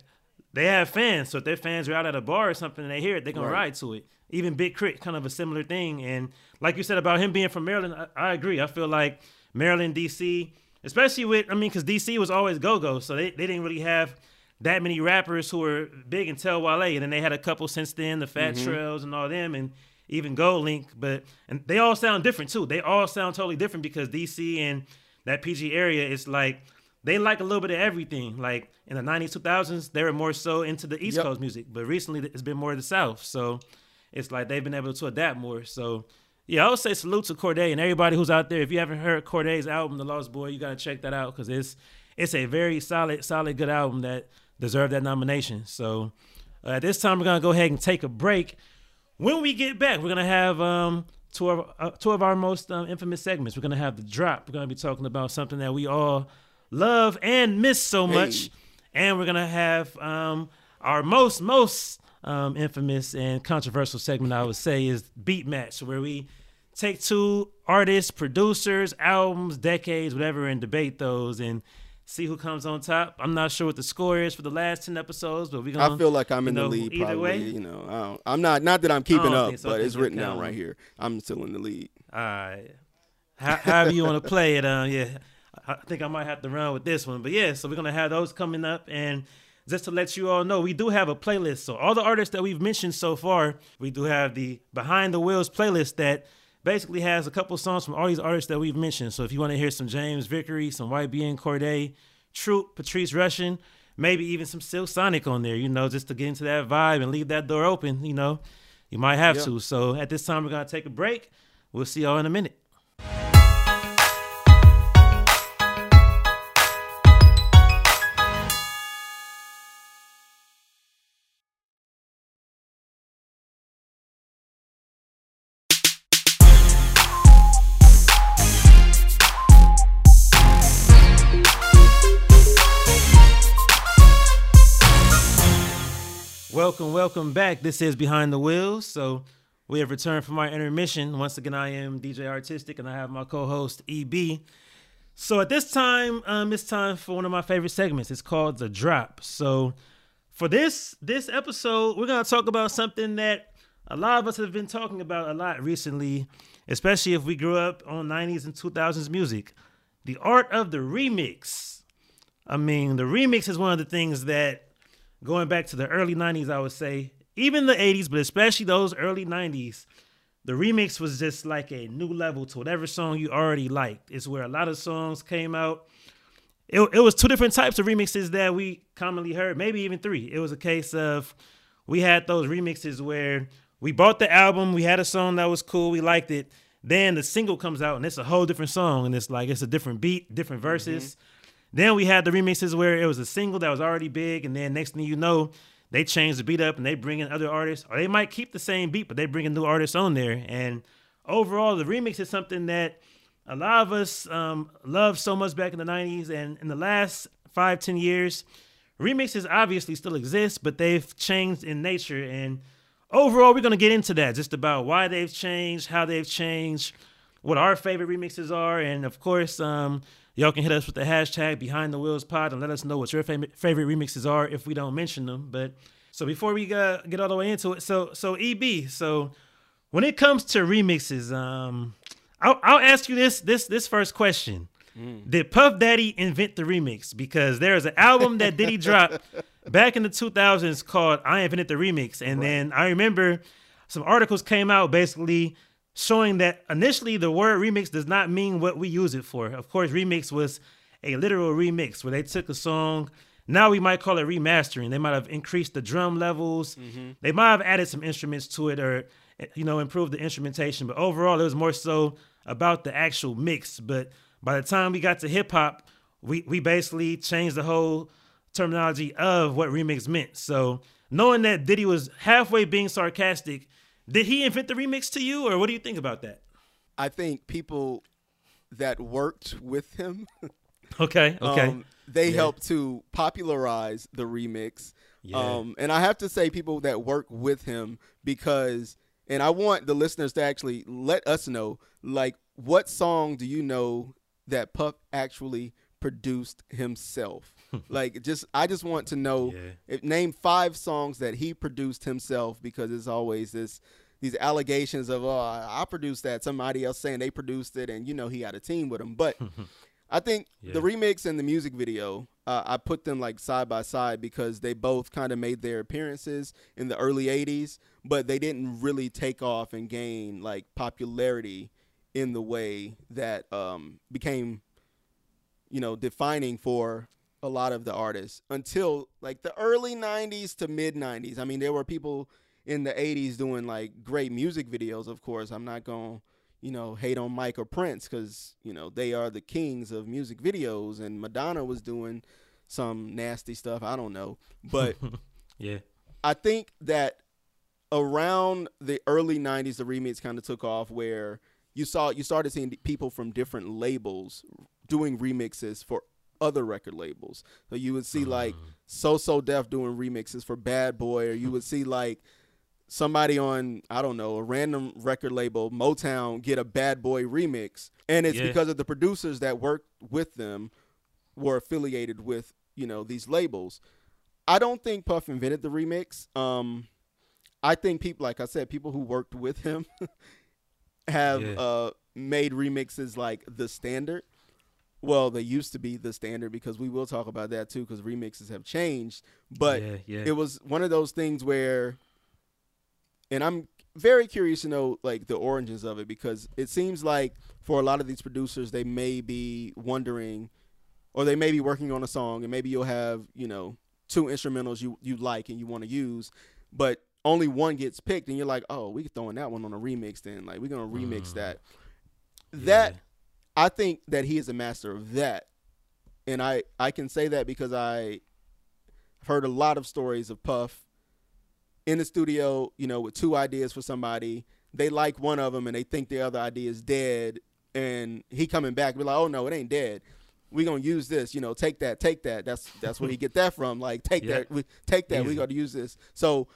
they have fans, so if their fans are out at a bar or something and they hear it, they're gonna Right. ride to it. Even Big K.R.I.T., kind of a similar thing. And like you said about him being from Maryland, I, I agree. I feel like Maryland, DC, especially with, I mean, because DC was always go go, so they, they didn't really have that many rappers who were big until Wale, and then they had a couple since then, the Fat Trels and all them, and even GoldLink. But and they all sound different too. They all sound totally different because DC and that PG area is like they like a little bit of everything. Like in the 90s, 2000s, they were more so into the East Yep. Coast music, but recently it's been more of the South. So it's like they've been able to adapt more. So yeah, I would say salute to Cordae and everybody who's out there. If you haven't heard Cordae's album, The Lost Boy, you gotta check that out because it's it's a very solid, solid, good album that deserved that nomination. So uh, at this time, we're gonna go ahead and take a break. When we get back, we're gonna have um, two of uh, two of our most um, infamous segments. We're gonna have the drop. We're gonna be talking about something that we all love and miss so much, and we're gonna have um, our most most um, infamous and controversial segment. I would say is beat match, where we take two artists, producers, albums, decades, whatever, and debate those and see who comes on top. I'm not sure what the score is for the last ten episodes, but we're gonna. I feel like I'm in you the know, lead. either Probably, way. you know, I I'm not. Not that I'm keeping up, so. But it's written down right here. I'm still in the lead. All right. How, however you want to play it, um, yeah. I I think I might have to run with this one, but yeah. So we're gonna have those coming up, and just to let you all know, we do have a playlist. So all the artists that we've mentioned so far, we do have the Behind the Wheels playlist that basically has a couple songs from all these artists that we've mentioned. So if you want to hear some James Vickery, some YBN Cordae, Troop, Patrice Rushen, maybe even some Silk Sonic on there, you know, just to get into that vibe and leave that door open, you know, you might have Yeah. to. So at this time, we're gonna take a break. We'll see y'all in a minute. Welcome, welcome back. This is Behind the Wheels. So we have returned from our intermission. Once again, I am DJ R-Tistic, and I have my co-host EB. So at this time, um, it's time for one of my favorite segments. It's called the Drop. So for this this episode, we're gonna talk about something that a lot of us have been talking about a lot recently, especially if we grew up on '90s and 2000s music. The art of the remix. I mean, the remix is one of the things that going back to the early 90s, I would say, even the 80s, but especially those early 90s, the remix was just like a new level to whatever song you already liked. It's where a lot of songs came out. It, it was two different types of remixes that we commonly heard, maybe even three. It was a case of we had those remixes where we bought the album, we had a song that was cool, we liked it. Then the single comes out and it's a whole different song, and it's like it's a different beat, different mm-hmm. verses. Then we had the remixes where it was a single that was already big, and then next thing you know, they change the beat up and they bring in other artists, or they might keep the same beat, but they bring in new artists on there. And overall, the remix is something that a lot of us um, loved so much back in the 90s. And in the last five, ten years, remixes obviously still exist, but they've changed in nature. And overall, we're going to get into that just about why they've changed, how they've changed, what our favorite remixes are. And of course, um, y'all can hit us with the hashtag behind the wheels pod and let us know what your favorite favorite remixes are if we don't mention them. But so before we uh, get all the way into it, so so EB, so when it comes to remixes, um, I'll, I'll ask you this this this first question. Did Puff Daddy invent the remix? Because there is an album that Diddy dropped back in the 2000s called I Invented the Remix. And then I remember some articles came out basically showing that initially the word remix does not mean what we use it for. Of course, remix was a literal remix where they took a song. Now we might call it remastering. They might have increased the drum levels. Mm-hmm. They might have added some instruments to it, or you know, improved the instrumentation. But overall, it was more so about the actual mix. But by the time we got to hip hop, we we basically changed the whole terminology of what remix meant. So knowing that Diddy was halfway being sarcastic, did he invent the remix to you, or what do you think about that? I think people that worked with him, okay, okay, um, they yeah. helped to popularize the remix. Yeah. Um, and I have to say, people that work with him because, and I want the listeners to actually let us know, like, what song do you know that Puff actually produced himself? like just I just want to know yeah. if, name five songs that he produced himself because it's always this these allegations of oh I produced that somebody else saying they produced it and you know he had a team with him but I think yeah. the remix and the music video uh, I put them like side by side because they both kind of made their appearances in the early 80s but they didn't really take off and gain like popularity in the way that um, became you know defining for a lot of the artists until like the early 90s to mid 90s. I mean, there were people in the 80s doing like great music videos, of course. I'm not going to, you know, hate on Mike or Prince cuz, you know, they are the kings of music videos and Madonna was doing some nasty stuff, I don't know. But yeah. I think that around the early 90s the remix kind of took off where you saw you started seeing people from different labels doing remixes for other record labels. So you would see like uh-huh. So So Def doing remixes for Bad Boy, or you would see like somebody on I don't know a random record label Motown get a Bad Boy remix, and it's yeah. because of the producers that worked with them were affiliated with you know these labels. I don't think Puff invented the remix. Um, I think people, like I said, people who worked with him have yeah. uh, made remixes like the standard. Well, they used to be the standard because we will talk about that too because remixes have changed. But yeah, yeah. it was one of those things where, and I'm very curious to know like the origins of it because it seems like for a lot of these producers they may be wondering, or they may be working on a song and maybe you'll have you know two instrumentals you you like and you want to use, but only one gets picked and you're like, oh, we throwing that one on a remix then like we're gonna remix mm. that. That I think that he is a master of that. And I, I can say that because I have heard a lot of stories of Puff in the studio, you know, with two ideas for somebody. They like one of them and they think the other idea is dead. And he coming back be like, oh no, it ain't dead. We gonna use this, you know, take that, take that. That's that's where he get that from. Like take yeah. that, we take that. We got to use this. So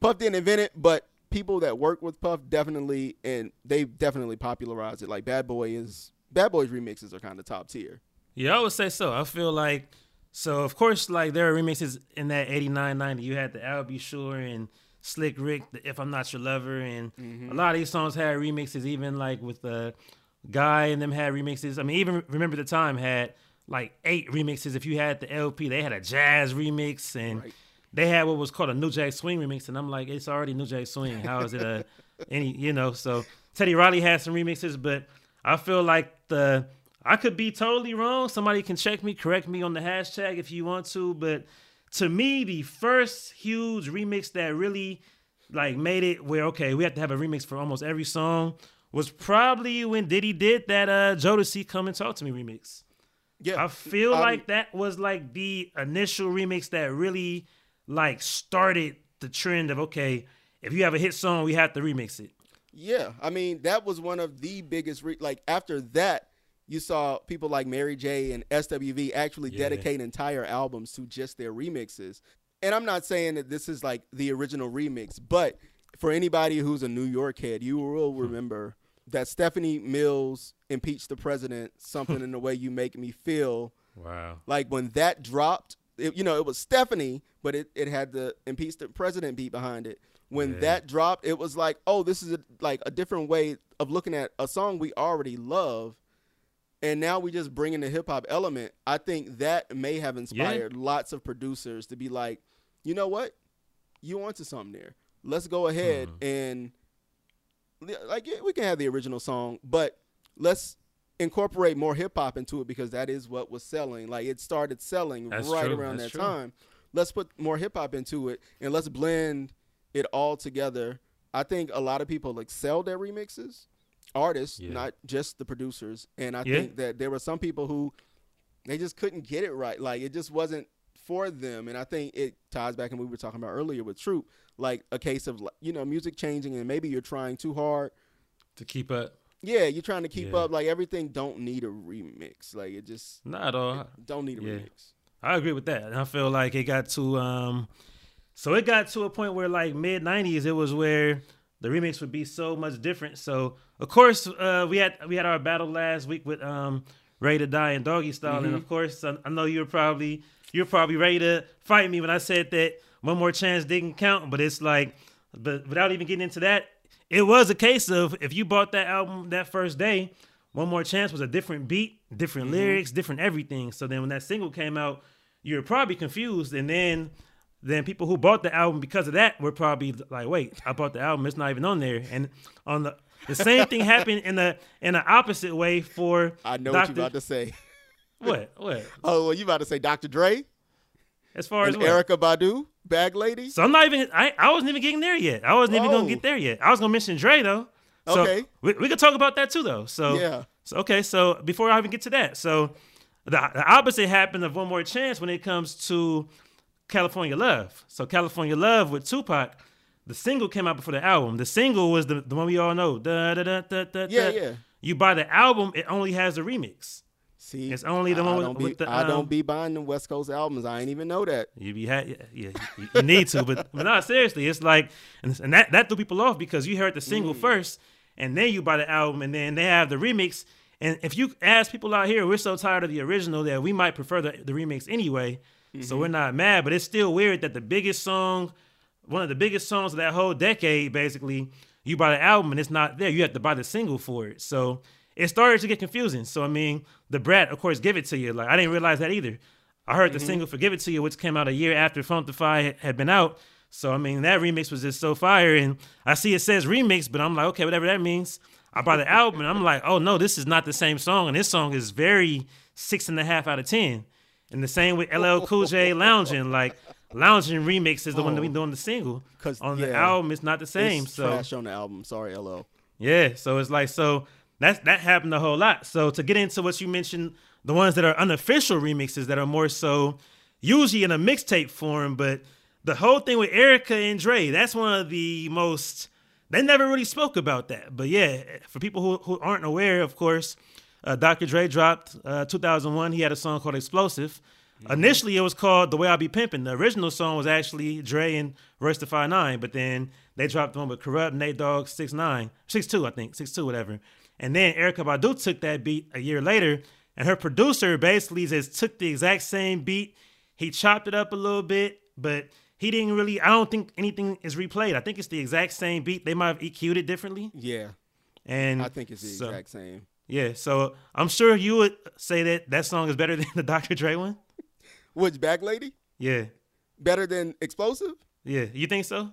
Puff didn't invent it, but people that work with Puff definitely and they definitely popularized it. Like Bad Boy is Bad Boys remixes are kind of top tier. Yeah, I would say so. I feel like so of course like there are remixes in that 89 90 you had the Al B. Sure and Slick Rick, the If I'm Not Your Lover and mm-hmm. a lot of these songs had remixes even like with the guy and them had remixes. I mean even remember the time had like eight remixes if you had the LP. They had a jazz remix and right. they had what was called a New Jack Swing remix and I'm like it's already New Jack Swing. How is it a any you know, so Teddy Riley had some remixes but I feel like the I could be totally wrong. Somebody can check me, correct me on the hashtag if you want to, but to me, the first huge remix that really like made it where okay, we have to have a remix for almost every song was probably when Diddy did that uh Jodeci Come and Talk to Me remix. Yeah. I feel um, like that was like the initial remix that really like started the trend of okay, if you have a hit song, we have to remix it. Yeah, I mean that was one of the biggest. Re- like after that, you saw people like Mary J and SWV actually yeah. dedicate entire albums to just their remixes. And I'm not saying that this is like the original remix, but for anybody who's a New York head, you will hmm. remember that Stephanie Mills impeached the president. Something in the way you make me feel. Wow. Like when that dropped, it, you know, it was Stephanie, but it, it had the impeach the president beat behind it when yeah. that dropped, it was like, oh, this is a, like a different way of looking at a song we already love, and now we just bring in the hip hop element. I think that may have inspired yeah. lots of producers to be like, you know what, you onto something there. Let's go ahead hmm. and like yeah, we can have the original song, but let's incorporate more hip hop into it because that is what was selling. Like it started selling That's right true. around That's that true. time. Let's put more hip hop into it and let's blend it all together I think a lot of people excelled at remixes, artists, Yeah. not just the producers. And I Yeah. think that there were some people who they just couldn't get it right. Like it just wasn't for them. And I think it ties back and we were talking about earlier with Troop, like a case of you know music changing and maybe you're trying too hard. To keep up, Yeah, you're trying to keep Yeah. up. Like everything don't need a remix. Like it just not at all. don't need a remix. I agree with that. And I feel like it got to um so it got to a point where like mid nineties it was where the remix would be so much different. So of course uh we had we had our battle last week with um Ready to Die and Doggy Style. And of course I, I know you were probably you were probably ready to fight me when I said that one more chance didn't count, but it's like but without even getting into that, it was a case of if you bought that album that first day, one More Chance was a different beat, different lyrics, different everything. So then when that single came out, you were probably confused. And then then people who bought the album because of that were probably like, wait, I bought the album, it's not even on there. And on the the same thing happened in the in the opposite way for I know Dr. what you're about to say. what what Oh, well, you about to say Dr. Dre as far as what? Erykah Badu, Bag Lady? So I'm not even I, I wasn't even getting there yet. I wasn't even Oh. gonna get oh. there yet. I was gonna mention Dre though. So Okay. We, we could talk about that too though. So Yeah. So okay, so before I even get to that, so the, the opposite happened of one more chance when it comes to California Love. So California Love with Tupac, the single came out before the album. The single was the, the one we all know. Da, da, da, da, da, Yeah, yeah. You buy the album, it only has the remix. See, It's only the I one with- be, with the, I um, don't be buying the West Coast albums. I ain't even know that. You be ha- yeah, yeah you, you need to, but but not seriously. It's like and, and that that threw people off because you heard the single Mm. first, and then you buy the album, and then they have the remix. And if you ask people out here, we're so tired of the original that we might prefer the, the remix anyway. So Mm-hmm. we're not mad, but it's still weird that the biggest song, one of the biggest songs of that whole decade, basically, you buy the album and it's not there. You have to buy the single for it. So it started to get confusing. So I mean, Da Brat, of course, give it to you. Like I didn't realize that either. I heard the single for "Give It to You," which came out a year after Funkdafied had- had been out. So I mean, that remix was just so fire. And I see it says remix, but I'm like, okay, whatever that means. I buy the album and I'm like, oh no, this is not the same song. And this song is very six and a half out of ten. And the same with LL Cool J lounging. Like lounging remix is the one that we oh. doing the single. Cause on the album, it's not the same. So trash on the album. Sorry, LO. yeah, so it's like so that's that happened a whole lot. So to get into what you mentioned, the ones that are unofficial remixes that are more so usually in a mixtape form, but the whole thing with Erykah and Dre, that's one of the most they never really spoke about that. But yeah, for people who, who aren't aware, of course, uh, Dr. Dre dropped uh, 2001. He had a song called Explosive. Initially, it was called The Way I Be Pimpin'. The original song was actually Dre and Royce Five Nine, but then they dropped the one with Kurupt, Nate Dogg, 6 9 6 2, I think, 6 2, whatever. And then Erykah Badu took that beat a year later, and her producer basically just took the exact same beat. He chopped it up a little bit, but he didn't really, I don't think anything is replayed. I think it's the exact same beat. They might have EQ'd it differently. Yeah, And I think it's the so- exact same. Yeah, so I'm sure you would say that that song is better than the Dr. Dre one. Which Bag Lady Yeah, better than Explosive? yeah. You think so?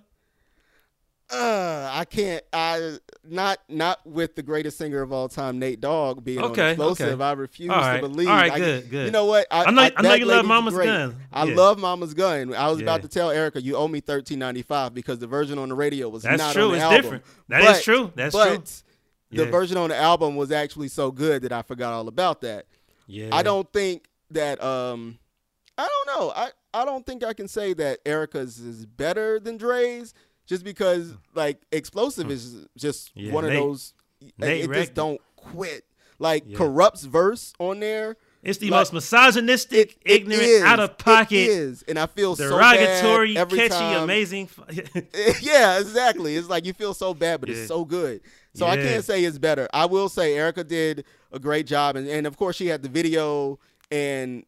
Uh, I can't. I not not with the greatest singer of all time, Nate Dogg, being on Okay, explosive. okay. I refuse right, to believe. all right, I- good, good. You know what? I know- I know Bag you love Mama's great. Gun. I Yeah. love Mama's Gun. I was Yeah. about to tell Erykah, you owe me thirteen ninety five because the version on the radio was not. That's not true. It's album. different. That is But- true. That's but true. The Yeah. version on the album was actually so good that I forgot all about that. Yeah, I don't think that um I don't know. I I don't think I can say that Erykah's is better than Dre's just because like Explosive is just Yeah, one of those Nate it wrecked just don't quit. Like Yeah. Kurupt's verse on there. It's the like- most misogynistic, it ignorant, is. out of pocket, is. And I feel so derogatory, bad every catchy, time. amazing. yeah, exactly. It's like you feel so bad, but Yeah. it's so good. So I can't say it's better. I will say Erykah did a great job, and, and of course she had the video, and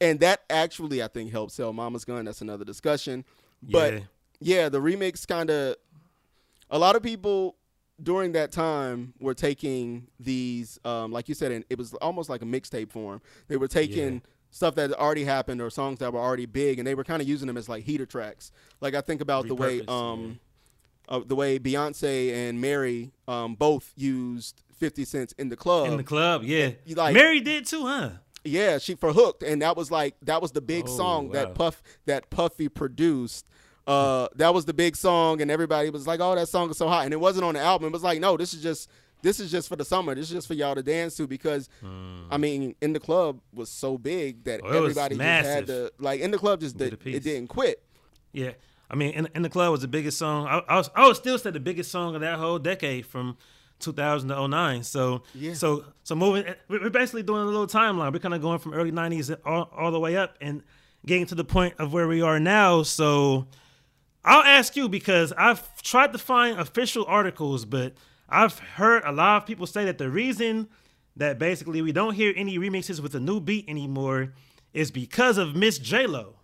and that actually I think helped sell Mama's Gun. That's another discussion. But Yeah. yeah, the remix kind of a lot of people during that time were taking these, um, like you said, and it was almost like a mixtape form. They were taking Yeah. stuff that had already happened or songs that were already big, and they were kind of using them as like heater tracks. Like I think about the way, um, uh, the way Beyonce and Mary um, both used Fifty Cents in the club. in the club, yeah. you like- Mary did too, huh? Yeah, she for hooked, and that was like that was the big Oh, song wow. that Puff that Puffy produced. Uh, that was the big song, and everybody was like, "Oh, that song is so hot," and it wasn't on the album. It was like, "No, this is just this is just for the summer. This is just for y'all to dance to." Because I mean, in the club was so big that Hmm. Oh, everybody just had to like in the club just did, it didn't quit. Yeah, I mean, in, in the club was the biggest song. I, I was I would still say the biggest song of that whole decade from 2000 to 09. So Yeah. so so moving, we're we're basically doing a little timeline. We're kind of going from early 90s all, all the way up and getting to the point of where we are now. So I'll ask you because I've tried to find official articles, but I've heard a lot of people say that the reason that basically we don't hear any remixes with a new beat anymore is because of Miss J Lo.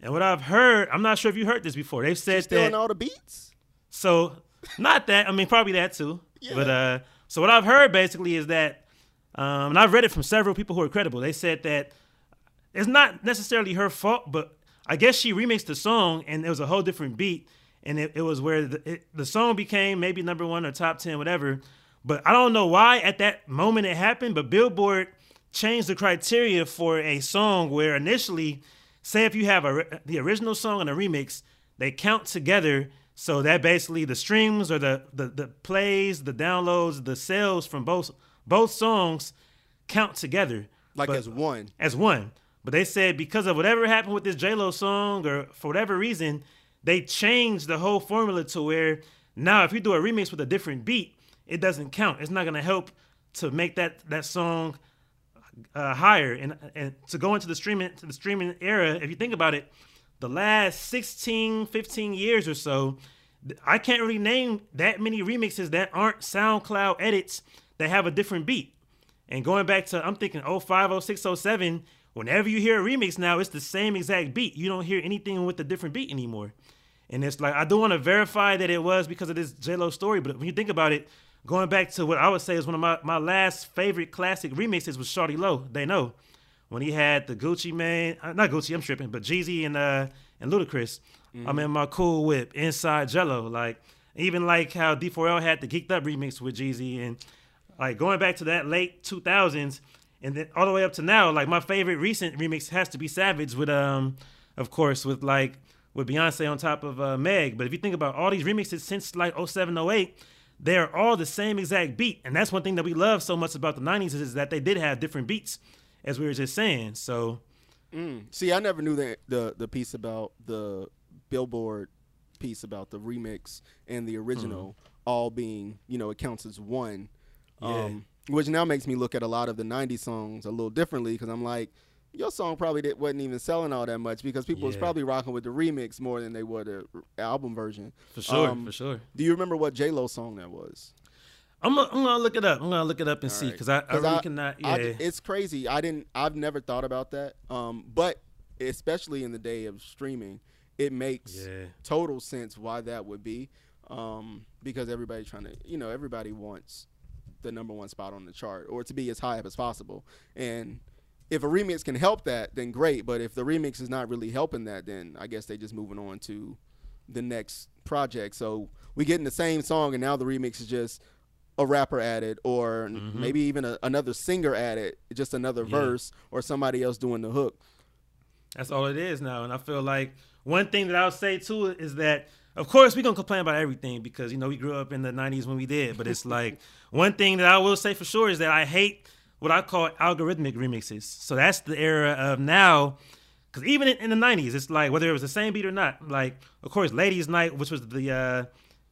And what I've heard, I'm not sure if you heard this before. They've said Still that in all the beats. so not that. I mean, probably that too. Yeah. But uh, so what I've heard basically is that, um, and I've read it from several people who are credible. They said that it's not necessarily her fault, but I guess she remixed the song and it was a whole different beat, and it, it was where the, it, the song became maybe number one or top ten, whatever. But I don't know why at that moment it happened. But Billboard changed the criteria for a song where initially, say if you have a, the original song and a remix, they count together. So that basically the streams or the, the the plays, the downloads, the sales from both both songs count together. Like as one. as one. But they said because of whatever happened with this J Lo song, or for whatever reason, they changed the whole formula to where now if you do a remix with a different beat, it doesn't count. It's not gonna help to make that that song uh, higher and and to go into the streaming to the streaming era. If you think about it, the last 16, 15 years or so, I can't really name that many remixes that aren't SoundCloud edits that have a different beat. And going back to, I'm thinking 05, 06, 07, whenever you hear a remix now, it's the same exact beat. You don't hear anything with a different beat anymore. And it's like, I do want to verify that it was because of this J-Lo story, but when you think about it, going back to what I would say is one of my, my last favorite classic remixes was Shawty Lo. They know. When he had the Gucci Mane, uh, not Gucci, I'm tripping, but Jeezy and uh and Ludacris. I'm in my cool whip, inside Jello. Like, even like how D4L had the Geeked Up remix with Jeezy and like going back to that late 2000s and then all the way up to now like my favorite recent remix has to be savage with um of course with like with beyonce on top of uh, meg. But if you think about all these remixes since like 07 08 they're all the same exact beat. And that's one thing that we love so much about the 90s is that they did have different beats as we were just saying. So See, I never knew the the the piece about the Billboard piece about the remix and the original all being, you know, it counts as one. Yeah. Um, which now makes me look at a lot of the '90s songs a little differently because I'm like, your song probably did, wasn't even selling all that much because people was probably rocking with the remix more than they were the r- album version. for sure Um, for sure Do you remember what J Lo song that was? I'm gonna, I'm gonna look it up i'm gonna look it up and see Alright. because I, I 'Cause really I- cannot yeah I, it's crazy. I didn't. I've never thought about that. Um, but especially in the day of streaming, it makes Yeah. total sense why that would be. Um, because everybody's trying to, you know, everybody wants the number one spot on the chart or to be as high up as possible. And if a remix can help that, then great. But if the remix is not really helping that, then I guess they just moving on to the next project. So we getting the same song, and now the remix is just a rapper added, or n- maybe even a, another singer added, just another Mm-hmm. Yeah. verse, or somebody else doing the hook. That's all it is now. And I feel like one thing that I'll say too is that, of course, we're going to complain about everything because, you know, we grew up in the 90s when we did. But it's like one thing that I will say for sure is that I hate what I call algorithmic remixes. So that's the era of now. Because even in, in the 90s, it's like whether it was the same beat or not, like, of course, Ladies Night, which was the, uh,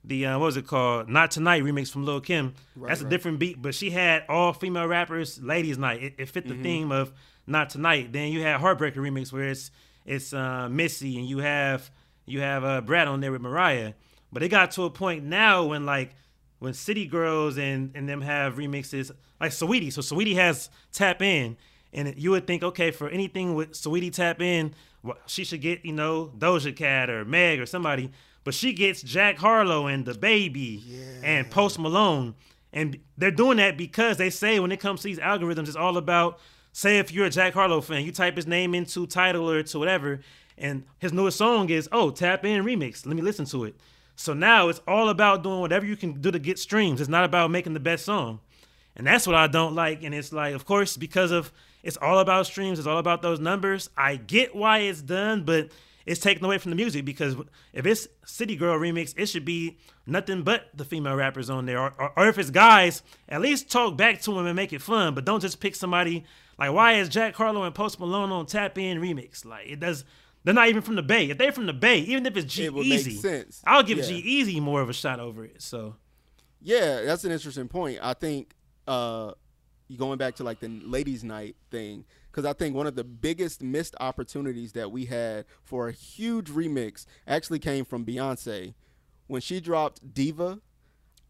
the uh, what was it called? Not Tonight remix from Lil Kim. That's a right. different beat, but she had all female rappers, Ladies Night. It, it fit the theme of Not Tonight. Then you had Heartbreaker remix where it's it's uh, Missy and you have you have uh, Brat on there with Mariah. But it got to a point now when like when City Girls and and them have remixes like Sweetie. So Sweetie has Tap In, and you would think okay for anything with Sweetie Tap In, she should get you know Doja Cat or Meg or somebody. But she gets Jack Harlow and the Baby and Post Malone. And they're doing that because they say when it comes to these algorithms, it's all about say if you're a Jack Harlow fan, you type his name into Tidal or to whatever, and his newest song is oh tap in remix. Let me listen to it. So now it's all about doing whatever you can do to get streams. It's not about making the best song. And that's what I don't like. And it's like, of course, because of it's all about streams, it's all about those numbers. I get why it's done, but it's taken away from the music because if it's City Girl remix, it should be nothing but the female rappers on there. Or, or, or if it's guys, at least talk back to them and make it fun. But don't just pick somebody like why is Jack Harlow and Post Malone on Tap In remix? Like it does. They're not even from the Bay. If they're from the Bay, even if it's G it Easy, I'll give Yeah. G-Eazy more of a shot over it. So Yeah, that's an interesting point. I think uh, going back to like the ladies' night thing, because I think one of the biggest missed opportunities that we had for a huge remix actually came from Beyonce when she dropped Diva.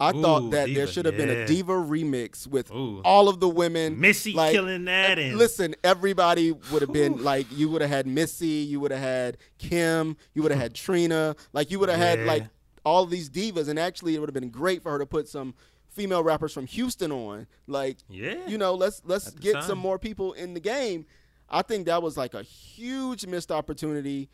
I Ooh, thought that there should have been a Diva remix with Ooh. all of the women. Missy like, killing that and Listen, everybody would have been like, you would have had Missy, you would have had Kim, you would have had Trina, like you would have had like all these divas, and actually it would have been great for her to put some female rappers from Houston on. Like, yeah, you know, let's let's get time. some more people in the game. I think that was like a huge missed opportunity.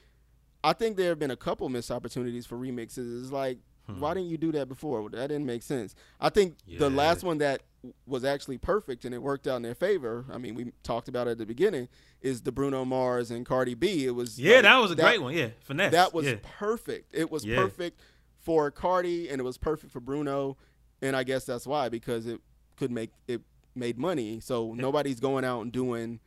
I think there have been a couple missed opportunities for remixes. It's like, why didn't you do that before? That didn't make sense. I think the Hmm. Last one that was actually perfect and it worked out in their favor. I mean, we talked about it at the beginning. Is the Bruno Mars and Cardi B? It was yeah, like, that was a great one. Yeah, finesse. That was yeah. perfect. It was Yeah. perfect for Cardi and it was perfect for Bruno, and I guess that's why because it could make it made money. So nobody's going out and doing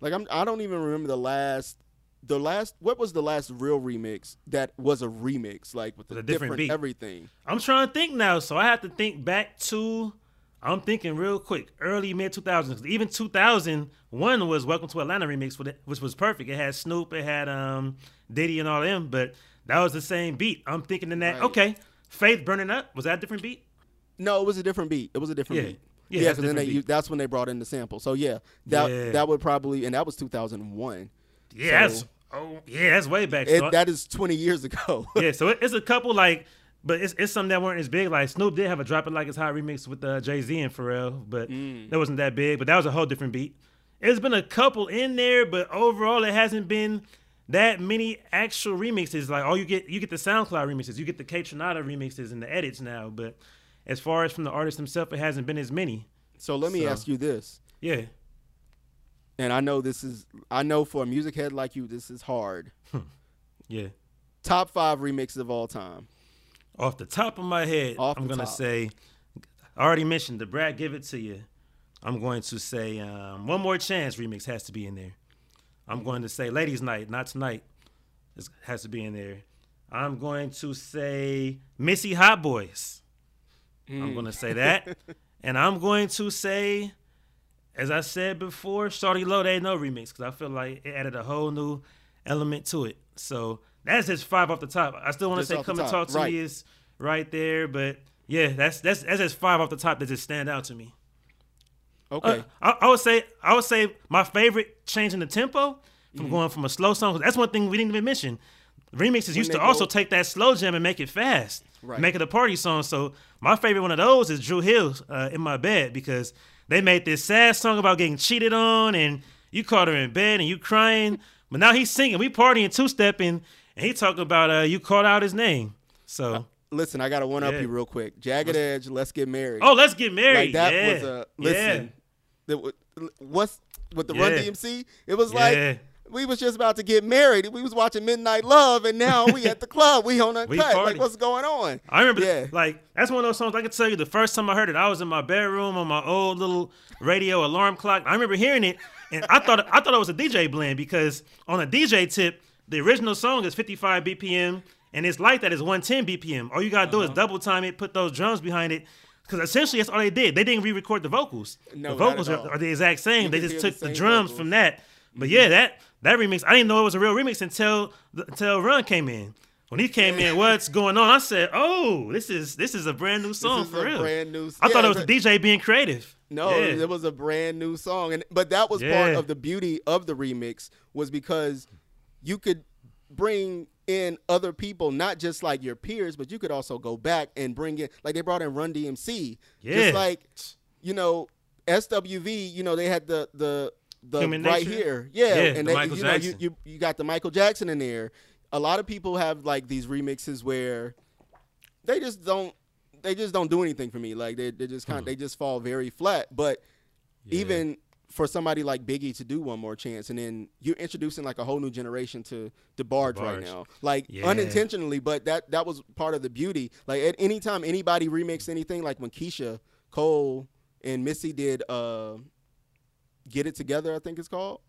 like I'm. I don't even remember the last. The last, what was the last real remix that was a remix, like with, With a different different, beat. everything? I'm trying to think now, so I have to think back to. I'm thinking real quick, early mid 2000s. Even 2001 was Welcome to Atlanta remix, which was perfect. It had Snoop, it had um Diddy and all them, but that was the same beat. I'm thinking in that. Right. Okay, Faith burning up was that a different beat? No, it was a different beat. It was a different Yeah. beat. Yeah, because then they that's when they brought in the sample. So yeah, that Yeah. that would probably and that was 2001. Yeah, So- that's oh yeah, that's way back. It, so- that is 20 years ago. yeah, so it, it's a couple like, but it's it's some that weren't as big. Like Snoop did have a drop it like it's hot remix with uh, Jay Z and Pharrell, but that wasn't that big. But that was a whole different beat. There's been a couple in there, but overall it hasn't been that many actual remixes. Like all you get, you get the SoundCloud remixes, you get the Kaytranada remixes and the edits now. But as far as from the artist himself, it hasn't been as many. so let me So- ask you this. Yeah, and I know this is I know for a music head like you this is hard. yeah. Top five remixes of all time. Off the top of my head, Off I'm gonna top. say, I already mentioned Da Brat Give It To You. I'm going to say um, One More Chance remix has to be in there. I'm going to say Ladies Night, Not Tonight, is, has to be in there. I'm going to say Missy Hot Boys. I'm going to say that. and I'm going to say, as I said before, Shawty Lo They ain't No remix because I feel like it added a whole new element to it. So that's just five off the top. I still want to say Come and Talk to right. Me is right there, but yeah, that's that's that's just five off the top that just stand out to me. Okay. Uh, I, I would say I would say my favorite change in the tempo from Mm-hmm. going from a slow song. That's one thing we didn't even mention. Remixes used they to also take that slow jam and make it fast, Right. make it a party song. So my favorite one of those is Dru Hill uh, in my bed because they made this sad song about getting cheated on and you caught her in bed and you crying, but now he's singing, we partying, two stepping, and he talking about uh, you called out his name. So Listen, I got to one up Yeah. you real quick. Jagged Edge, Let's Get Married. oh, let's get married. like that yeah. was a yeah. listen. That wa- what's with the Run DMC? It was Yeah. like we was just about to get married. We was watching Midnight Love, and now we at the club. We on We uncut. party. Like what's going on? I remember, Yeah. like that's one of those songs. I can tell you the first time I heard it, I was in my bedroom on my old little radio alarm clock. I remember hearing it, and I thought I thought it was a DJ blend because on a DJ tip, the original song is 55 BPM, and it's like that is 110 BPM. All you gotta Uh-huh. do is double time it, put those drums behind it. Because essentially that's all they did. They didn't re-record the vocals. No, the vocals are, are the exact same. You they just took the the, drums vocals. from that. But yeah, that that remix, I didn't know it was a real remix until until Run came in. When he came in, what's going on? I said, "Oh, this is this is a brand new song for real." brand new. I thought it was a DJ being creative. No, Yeah. it was a brand new song, and but that was part of the beauty of the remix was because you could bring in other people, not just like your peers, but you could also go back and bring in like they brought in Run DMC, Yeah. just like you know SWV. You know they had the the the Human right Nature? here, yeah, Yeah, and the they, you know you, you you got the Michael Jackson in there. A lot of people have like these remixes where they just don't they just don't do anything for me. Like they they just kind they just fall very flat. But even for somebody like Biggie to do one more chance, and then you're introducing like a whole new generation to DeBarge right now, like Yeah. unintentionally, but that that was part of the beauty. Like at any time anybody remixed anything, like when Keyshia Cole and Missy did uh, "Get It Together," I think it's called.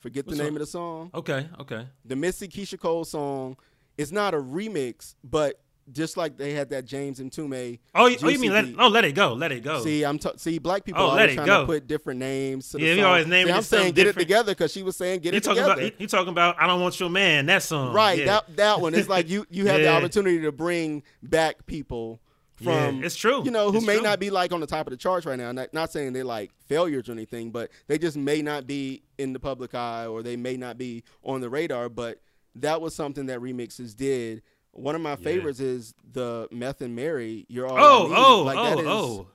Forget the name up? of the song. Okay, okay. The Missy Keyshia Cole song. It's not a remix, but just like they had that James and Tume. Oh, you, oh, you mean let oh let it go, let it go. See, I'm t- see black people Oh, always trying go. to put different names. To the Yeah, song. always naming See, I'm saying get different. it together because she was saying get you it talking together. about you talking about I don't want your man that song. right, Yeah. that that one. It's like you you have the opportunity to bring back people from Yeah, it's true. You know who It's may true. not be like on the top of the charts right now. Not, not saying they're like failures or anything, but they just may not be in the public eye or they may not be on the radar. But that was something that remixes did. One of my favorites is the Meth and Mary. You're all Oh, need. oh, like, oh, that is oh.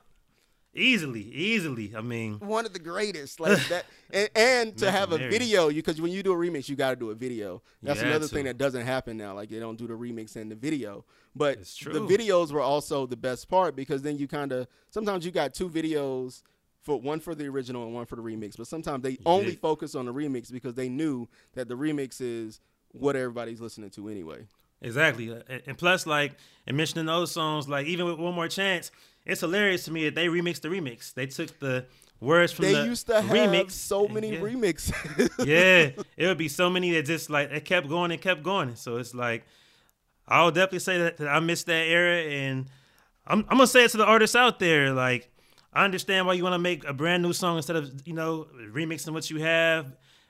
Easily, easily. I mean, One of the greatest, like that, and, and to have a video, because when you do a remix, you got to do a video. That's You had another to. thing that doesn't happen now. Like they don't do the remix and the video, but It's the videos were also the best part because then you kind of sometimes you got two videos for one for the original and one for the remix, but sometimes they only did. focus on the remix because they knew that the remix is what everybody's listening to anyway. Exactly, Uh, and and plus, like, and mentioning those songs, like even with One More Chance, it's hilarious to me that they remixed the remix. They took the words from They the used to have remix. so many yeah. remixes. yeah, it would be so many that just like it kept going and kept going. So it's like I'll definitely say that, that I missed that era, and I'm I'm gonna say it to the artists out there. Like I understand why you want to make a brand new song instead of you know remixing what you have.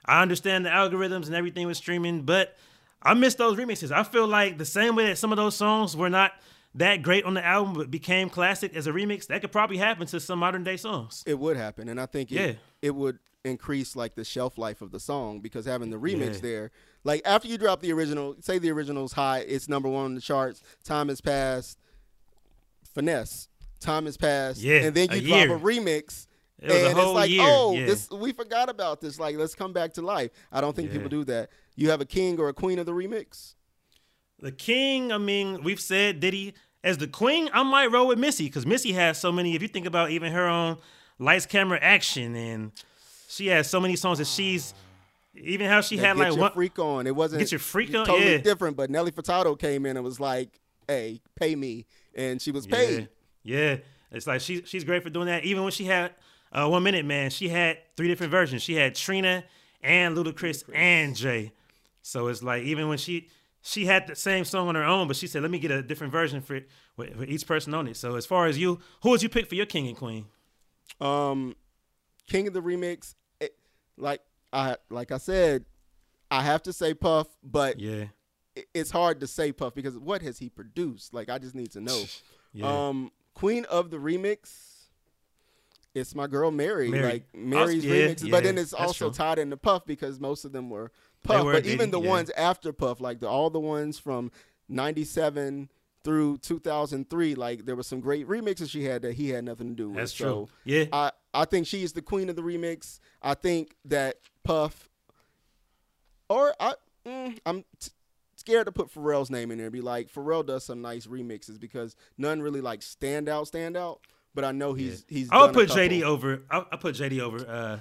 I understand the algorithms and everything with streaming, but I miss those remixes. I feel like the same way that some of those songs were not that great on the album but became classic as a remix, that could probably happen to some modern day songs. It would happen, and I think it, Yeah. it would increase like the shelf life of the song because having the remix Yeah. there, like after you drop the original, say the original's high, it's number one on the charts. Time has passed. Finesse. Time has passed. Yeah, and then a you drop year. a remix. It a and it's like, year, oh, yeah. this we forgot about this. Like, let's come back to life. I don't think Yeah. people do that. You have a king or a queen of the remix. The king, I mean, we've said Diddy as the queen. I might roll with Missy because Missy has so many. If you think about even her own lights, camera, action, and she has so many songs that she's even how she had get like your one. freak on. It wasn't Get your freak on, totally yeah. different. But Nelly Furtado came in and was like, "Hey, pay me," and she was paid. yeah. It's like she she's great for doing that. Even when she had uh, one minute, man, she had three different versions. She had Trina and Ludacris and Jay. So it's like even when she she had the same song on her own, but she said, "Let me get a different version for with, with each person on it." So as far as you, who would you pick for your king and queen? Um, King of the Remix, it, like I like I said, I have to say Puff, but Yeah, it- it's hard to say Puff because what has he produced? Like I just need to know. yeah. Um, Queen of the Remix, it's my girl Mary. Mary. Like Mary's yeah, remixes, but then it's also true. tied into Puff because most of them were Puff. but even the yeah. ones after Puff, like the all the ones from '97 through 2003, like there were some great remixes she had that he had nothing to do with. That's So, true. Yeah, I, I think she's the queen of the remix. I think that Puff, or I, mm, I'm t- scared to put Pharrell's name in there. and Be like, Pharrell does some nice remixes because none really like stand out, stand out. But I know he's he's. I'll put. JD over. I'll, I'll put JD over. Uh,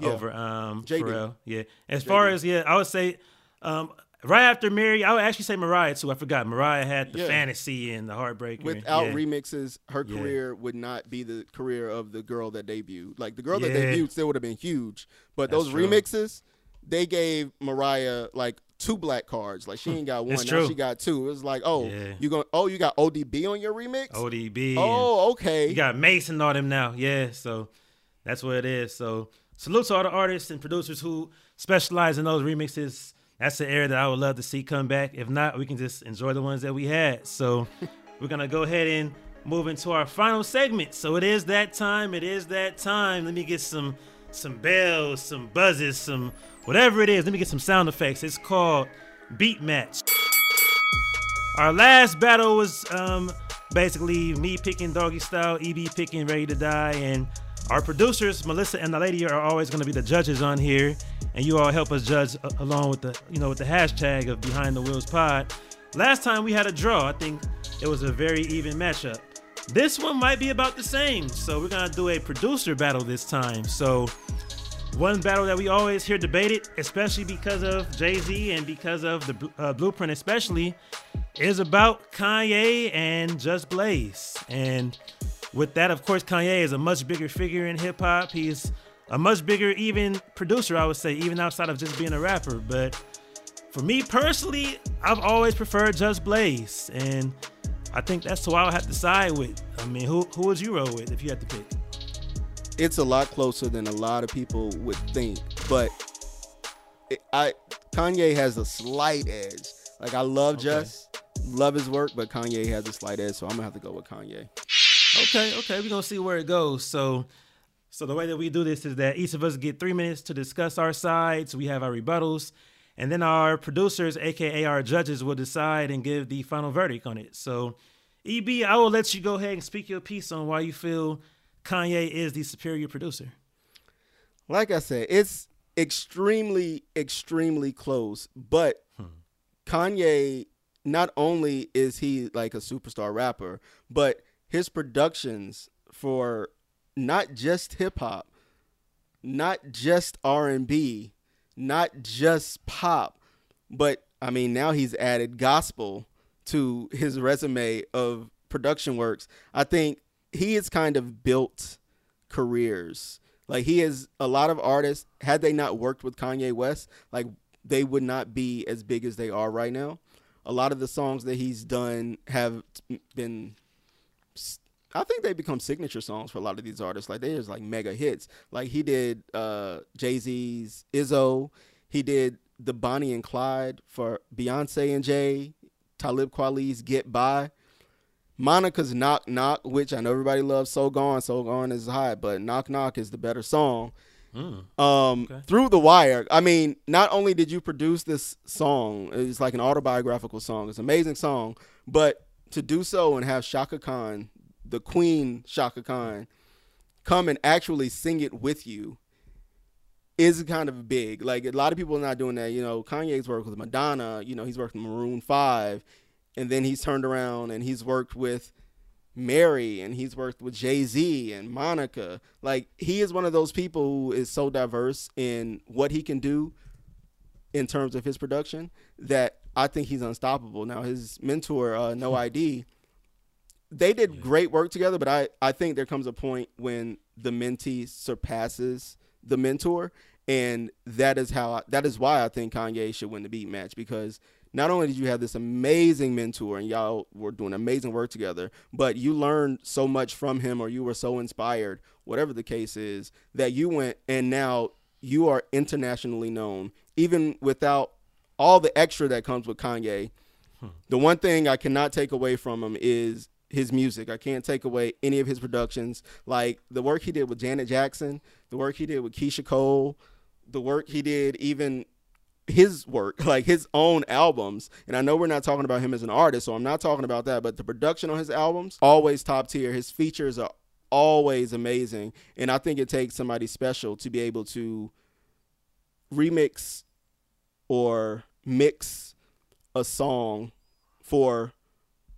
Yeah. over um JD. Pharrell. Yeah. As far as yeah, I would say um right after Mary, I would actually say Mariah too. I forgot Mariah had the Yeah. fantasy and the heartbreak. Without yeah. remixes, her Yeah. career would not be the career of the girl that debuted. Like the girl that debuted still would have been huge, but That's those true. remixes, they gave Mariah like two black cards. Like she ain't got one, now she got two. It was like, oh, Yeah. you going oh you got ODB on your remix? ODB. Oh, okay. You got Mason and all them now. Yeah. So that's what it is. So salute to all the artists and producers who specialize in those remixes. That's the area that I would love to see come back. If not, we can just enjoy the ones that we had. So we're gonna go ahead and move into our final segment. So it is that time. It is that time. Let me get some some bells, some buzzes, some whatever it is. Let me get some sound effects. It's called Beat Match. Our last battle was um, basically me picking Doggy Style, EB picking Ready to Die, and our producers, Melissa and the lady, are always going to be the judges on here, and you all help us judge along with the you know with the hashtag of Behind the Wheels Pod. Last time we had a draw. I think it was a very even matchup. This one might be about the same, so we're gonna do a producer battle this time. So one battle that we always hear debated, especially because of Jay Z and because of the uh, Blueprint, especially, is about Kanye and Just Blaze. And with that, of course, Kanye is a much bigger figure in hip hop. He's a much bigger, even producer, I would say, even outside of just being a rapper. But for me personally, I've always preferred Just Blaze, and I think that's who I would have to side with. I mean, who who would you roll with if you had to pick? It's a lot closer than a lot of people would think, but it, I Kanye has a slight edge. Like I love okay. Just, love his work, but Kanye has a slight edge, so I'm gonna have to go with Kanye. Okay, okay, we're gonna see where it goes. So so the way that we do this is that each of us get three minutes to discuss our sides. We have our rebuttals, and then our producers, aka our judges, will decide and give the final verdict on it. So, EB, I will let you go ahead and speak your piece on why you feel Kanye is the superior producer. Like I said, it's extremely, extremely close. But hmm. Kanye, not only is he like a superstar rapper, but his productions for not just hip hop, not just R and B, not just pop, but I mean now he's added gospel to his resume of production works. I think he has kind of built careers. Like he has a lot of artists. Had they not worked with Kanye West, like they would not be as big as they are right now. A lot of the songs that he's done have been I think they become signature songs for a lot of these artists. Like they just like mega hits. Like he did uh, Jay Z's Izzo. He did the Bonnie and Clyde for Beyonce and Jay. Talib Kweli's Get By. Monica's Knock Knock, which I know everybody loves. So Gone, So Gone is high, but Knock Knock is the better song. Mm, um, okay. Through the Wire. I mean, not only did you produce this song, it's like an autobiographical song. It's an amazing song, but to do so and have Chaka Khan the Queen Chaka Khan come and actually sing it with you is kind of big. Like a lot of people are not doing that. You know, Kanye's worked with Madonna. You know, he's worked with Maroon Five, and then he's turned around and he's worked with Mary and he's worked with Jay Z and Monica. Like he is one of those people who is so diverse in what he can do in terms of his production that I think he's unstoppable. Now his mentor, uh, No ID they did yeah. great work together, but I, I think there comes a point when the mentee surpasses the mentor, and that is how I, that is why I think Kanye should win the beat match because not only did you have this amazing mentor and y'all were doing amazing work together, but you learned so much from him or you were so inspired, whatever the case is, that you went and now you are internationally known, even without all the extra that comes with Kanye. Hmm. The one thing I cannot take away from him is his music. I can't take away any of his productions. Like the work he did with Janet Jackson, the work he did with Keyshia Cole, the work he did even his work, like his own albums. And I know we're not talking about him as an artist, so I'm not talking about that, but the production on his albums always top tier. His features are always amazing, and I think it takes somebody special to be able to remix or mix a song for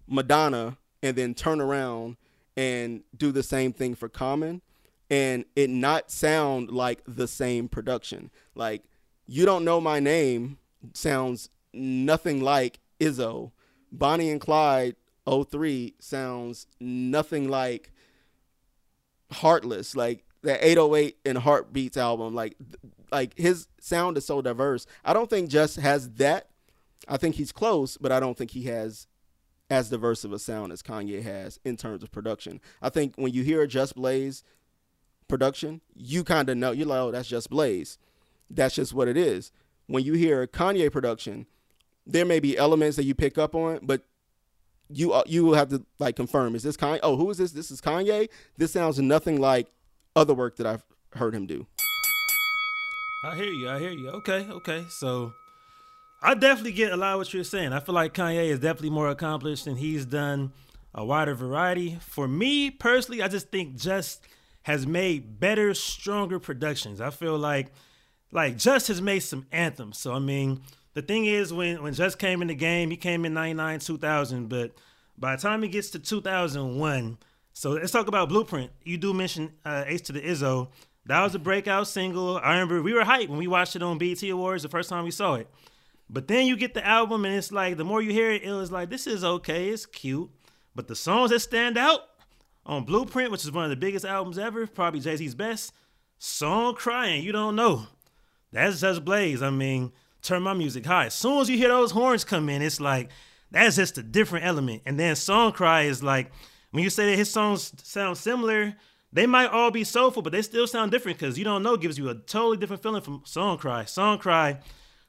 Madonna and then turn around and do the same thing for Common and it not sound like the same production. Like you don't know my name sounds nothing like Izzo. Bonnie and Clyde 03 sounds nothing like Heartless. Like that 808 and Heartbeats album like like his sound is so diverse. I don't think Just has that. I think he's close, but I don't think he has as diverse of a sound as Kanye has in terms of production. I think when you hear Just Blaze production, you kind of know you're like, oh, that's Just Blaze. That's just what it is. When you hear Kanye production, there may be elements that you pick up on, but you uh, you will have to like confirm is this Kanye? Oh, who is this? This is Kanye. This sounds nothing like other work that I've heard him do. I hear you. I hear you. Okay, okay. So I definitely get a lot of what you're saying. I feel like Kanye is definitely more accomplished and he's done a wider variety. For me personally, I just think Just has made better, stronger productions. I feel like like Just has made some anthems. So I mean, the thing is when when Just came in the game, he came in 99, 2000, but by the time he gets to 2001, so let's talk about Blueprint. You do mention uh, Ace to the Izzo, That was a breakout single. I remember we were hyped when we watched it on BET Awards the first time we saw it. But then you get the album and it's like the more you hear it, it was like this is okay, it's cute. But the songs that stand out on Blueprint, which is one of the biggest albums ever, probably Jay Z's best, song crying, you don't know. That's just Blaze. I mean, turn my music high. As soon as you hear those horns come in, it's like that's just a different element. And then song cry is like when you say that his songs sound similar, they might all be soulful, but they still sound different because you don't know gives you a totally different feeling from song cry. Song cry,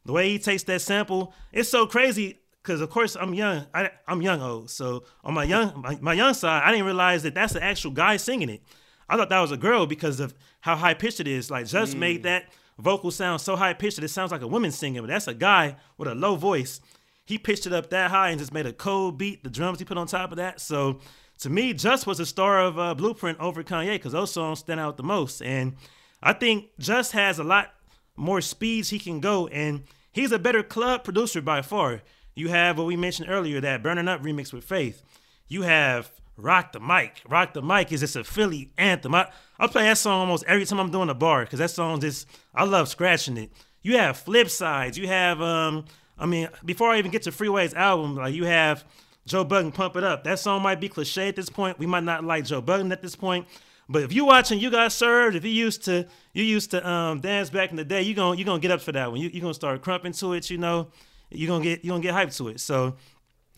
the way he takes that sample, it's so crazy because of course I'm young. I, am young old, so on my young my, my, young side, I didn't realize that that's the actual guy singing it. I thought that was a girl because of how high pitched it is. Like just mm. made that vocal sound so high pitched that it sounds like a woman singing, but that's a guy with a low voice. He pitched it up that high and just made a cold beat. The drums he put on top of that. So to me, Just was the star of uh, Blueprint over Kanye because those songs stand out the most. And I think Just has a lot more speeds he can go, and he's a better club producer by far. You have what we mentioned earlier, that Burning Up remix with Faith. You have Rock the Mic. Rock the Mic is just a Philly anthem. I, I play that song almost every time I'm doing a bar because that song just, I love scratching it. You have flip sides. You have, um, I mean, before I even get to Freeway's album, like you have Joe Budden Pump It Up. That song might be cliche at this point. We might not like Joe Budden at this point. But if you watching You Got Served, if you used to you used to um, dance back in the day, you gonna you gonna get up for that one. You you gonna start crumping to it, you know. You're gonna get you gonna get hyped to it. So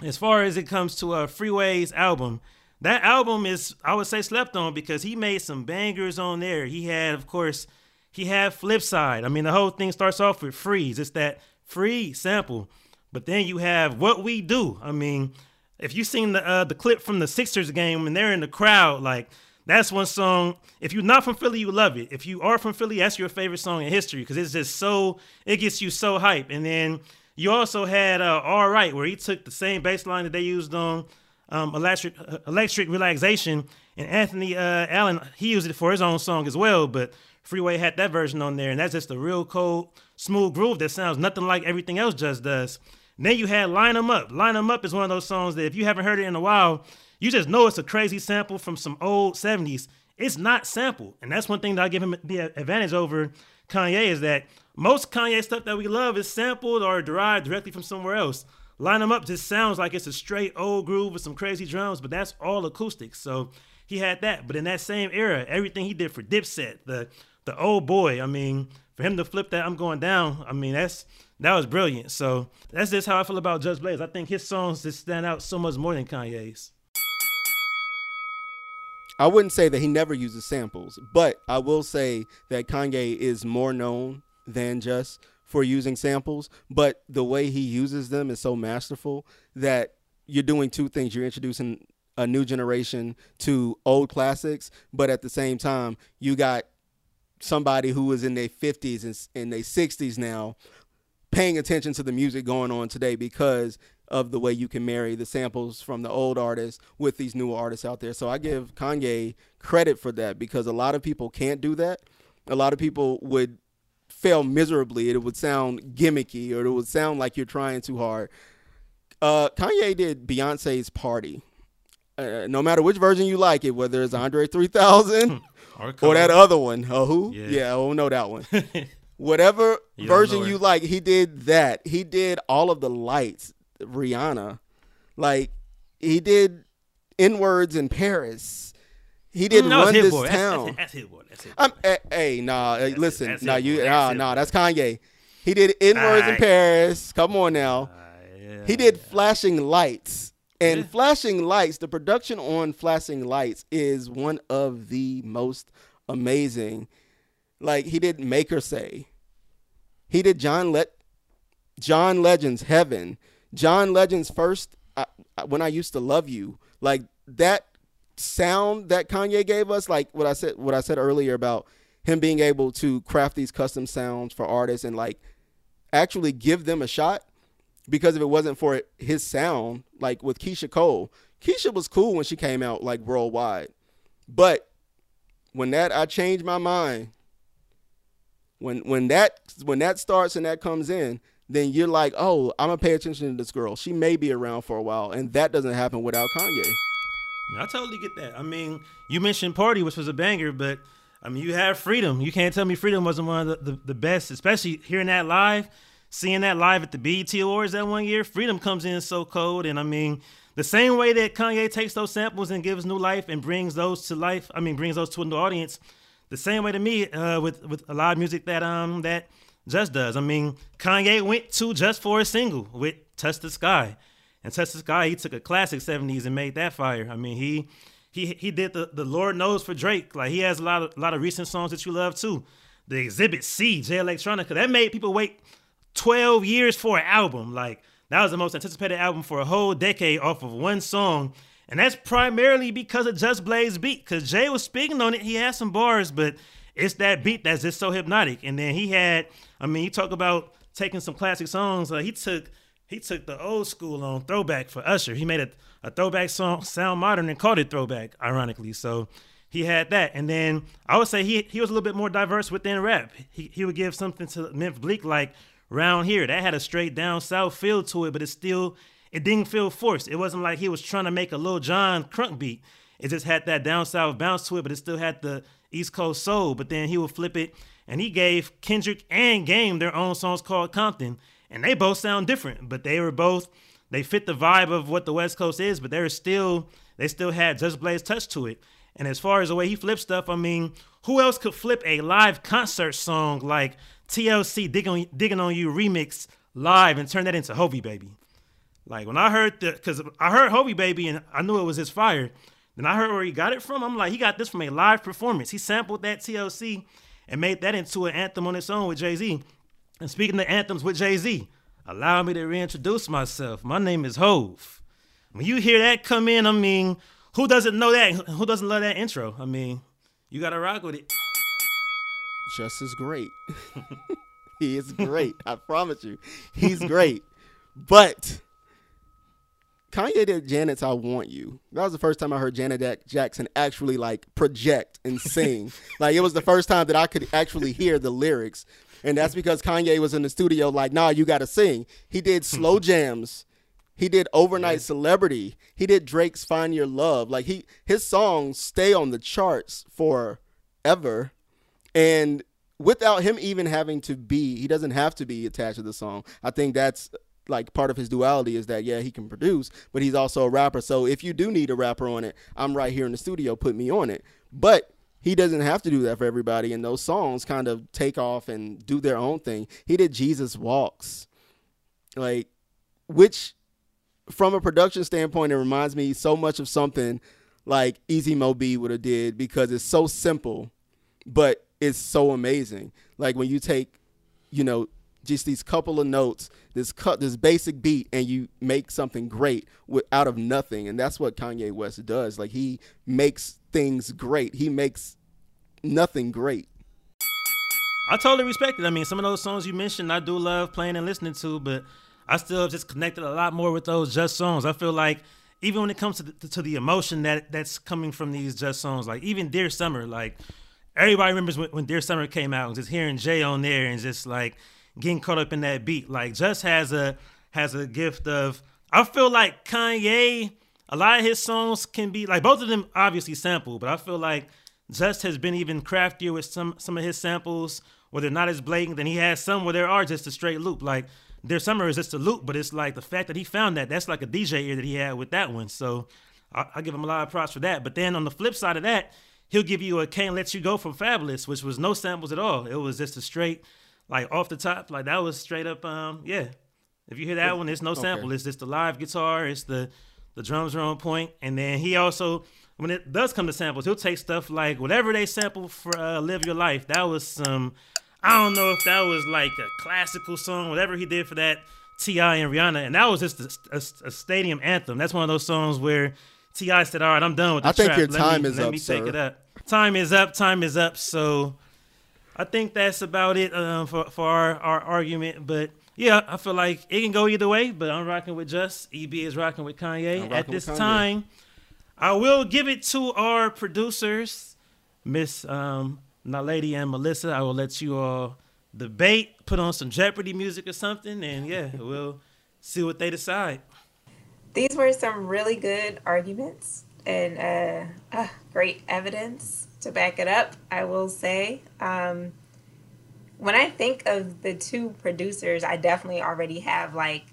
as far as it comes to a uh, Freeway's album, that album is I would say slept on because he made some bangers on there. He had, of course, he had flip side. I mean, the whole thing starts off with freeze. It's that free sample. But then you have what we do. I mean, if you seen the uh, the clip from the Sixers game when they're in the crowd, like that's one song. If you're not from Philly, you love it. If you are from Philly, that's your favorite song in history because it's just so it gets you so hype. And then you also had uh, "All Right," where he took the same bass line that they used on um, "Electric uh, Electric Relaxation," and Anthony uh, Allen he used it for his own song as well. But Freeway had that version on there, and that's just a real cold, smooth groove that sounds nothing like everything else just does. Then you had Line 'em Up. Line 'em Up is one of those songs that if you haven't heard it in a while, you just know it's a crazy sample from some old 70s. It's not sample. And that's one thing that I give him the advantage over Kanye is that most Kanye stuff that we love is sampled or derived directly from somewhere else. Line 'em Up just sounds like it's a straight old groove with some crazy drums, but that's all acoustic. So he had that. But in that same era, everything he did for Dipset, the the old boy, I mean, for him to flip that I'm going down, I mean, that's that was brilliant. So that's just how I feel about Just Blaze. I think his songs just stand out so much more than Kanye's. I wouldn't say that he never uses samples, but I will say that Kanye is more known than just for using samples, but the way he uses them is so masterful that you're doing two things. You're introducing a new generation to old classics, but at the same time, you got somebody who is in their 50s and in their 60s now paying attention to the music going on today because of the way you can marry the samples from the old artists with these new artists out there. So I give Kanye credit for that because a lot of people can't do that. A lot of people would fail miserably. It would sound gimmicky or it would sound like you're trying too hard. Uh, Kanye did Beyonce's Party. Uh, no matter which version you like it, whether it's Andre 3000 or, or that other one. Uh, who? Yeah, yeah I don't know that one. Whatever you version you like, he did that. He did all of the lights. Rihanna, like he did N words in Paris. He didn't mm, run this boy. town. That's, that's, that's hit boy. That's hit boy. I'm, hey, hey, nah, that's listen, it, nah, you, nah, nah, that's Kanye. He did N words in Paris. Come on now. Uh, yeah, he did yeah. flashing lights. And yeah. flashing lights, the production on flashing lights is one of the most amazing. Like he didn't Make Her Say. He did John Let John Legend's Heaven. John Legend's first I, when I used to love you. Like that sound that Kanye gave us, like what I said what I said earlier about him being able to craft these custom sounds for artists and like actually give them a shot because if it wasn't for his sound, like with Keyshia Cole, Keyshia was cool when she came out like worldwide. But when that I changed my mind, when when that when that starts and that comes in, then you're like, oh, I'm gonna pay attention to this girl. She may be around for a while, and that doesn't happen without Kanye. I totally get that. I mean, you mentioned Party, which was a banger, but I mean, you have freedom. You can't tell me freedom wasn't one of the, the, the best, especially hearing that live, seeing that live at the BET Awards that one year. Freedom comes in so cold, and I mean, the same way that Kanye takes those samples and gives new life and brings those to life. I mean, brings those to a new audience. The same way to me uh, with with a lot of music that um that Just does. I mean, Kanye went to Just for a single with Touch the Sky, and Touch the Sky he took a classic '70s and made that fire. I mean, he he he did the the Lord knows for Drake. Like he has a lot of a lot of recent songs that you love too. The Exhibit C, Jay Electronica, that made people wait 12 years for an album. Like that was the most anticipated album for a whole decade off of one song. And that's primarily because of Just Blaze beat. Cause Jay was speaking on it. He had some bars, but it's that beat that's just so hypnotic. And then he had, I mean, you talk about taking some classic songs. Uh, he took he took the old school on throwback for Usher. He made a, a throwback song sound modern and called it throwback, ironically. So he had that. And then I would say he he was a little bit more diverse within rap. He he would give something to Memphis Bleek like round here. That had a straight down south feel to it, but it still it didn't feel forced. It wasn't like he was trying to make a Lil Jon crunk beat. It just had that down south bounce to it, but it still had the East Coast soul. But then he would flip it, and he gave Kendrick and Game their own songs called Compton, and they both sound different, but they were both they fit the vibe of what the West Coast is, but they were still they still had Just Blaze touch to it. And as far as the way he flipped stuff, I mean, who else could flip a live concert song like TLC Digging on, Digging on You remix live and turn that into Hovi Baby? Like when I heard the, because I heard Hovi Baby and I knew it was his fire. Then I heard where he got it from. I'm like, he got this from a live performance. He sampled that TLC and made that into an anthem on its own with Jay Z. And speaking of anthems with Jay Z, allow me to reintroduce myself. My name is Hove. When you hear that come in, I mean, who doesn't know that? Who doesn't love that intro? I mean, you gotta rock with it. Just as great. he is great. I promise you, he's great. But Kanye did Janet's "I Want You." That was the first time I heard Janet Jackson actually like project and sing. like it was the first time that I could actually hear the lyrics, and that's because Kanye was in the studio like, "Nah, you got to sing." He did slow jams he did Overnight yeah. Celebrity. He did Drake's Find Your Love. Like he his songs stay on the charts forever. And without him even having to be, he doesn't have to be attached to the song. I think that's like part of his duality is that yeah, he can produce, but he's also a rapper. So if you do need a rapper on it, I'm right here in the studio, put me on it. But he doesn't have to do that for everybody and those songs kind of take off and do their own thing. He did Jesus Walks. Like which from a production standpoint, it reminds me so much of something like Easy Mo Bee would have did because it's so simple, but it's so amazing. Like when you take, you know, just these couple of notes, this cut, this basic beat, and you make something great with, out of nothing, and that's what Kanye West does. Like he makes things great. He makes nothing great. I totally respect it. I mean, some of those songs you mentioned, I do love playing and listening to, but I still just connected a lot more with those just songs. I feel like even when it comes to the, to the emotion that that's coming from these just songs, like even Dear Summer, like everybody remembers when, when Dear Summer came out, and just hearing Jay on there and just like getting caught up in that beat. Like just has a has a gift of. I feel like Kanye, a lot of his songs can be like both of them obviously sample, but I feel like Just has been even craftier with some some of his samples where they're not as blatant. Than he has some where there are just a straight loop. Like there's some is just a loop, but it's like the fact that he found that that's like a DJ ear that he had with that one. So I, I give him a lot of props for that. But then on the flip side of that, he'll give you a "Can't Let You Go" from Fabolous, which was no samples at all. It was just a straight, like off the top, like that was straight up. Um, yeah. If you hear that one, it's no sample. Okay. It's just the live guitar. It's the the drums are on point, and then he also when it does come to samples, he'll take stuff like whatever they sample for uh, "Live Your Life." That was some I don't know if that was like a classical song, whatever he did for that T.I. and Rihanna, and that was just a, a, a, stadium anthem. That's one of those songs where T.I. said, "All right, I'm done with the I think trap. your let time me, is let up, me sir. take it up. Time is up. Time is up. So I think that's about it um, for for our, our argument. But yeah, I feel like it can go either way. But I'm rocking with Just. EB is rocking with Kanye. rocking At this Kanye. time, I will give it to our producers, Miss um, Nalady and Melissa. I will let you all debate, put on some Jeopardy music or something, and yeah, we'll see what they decide. These were some really good arguments and uh, uh, great evidence to back it up, I will say. Um, when I think of the two producers, I definitely already have like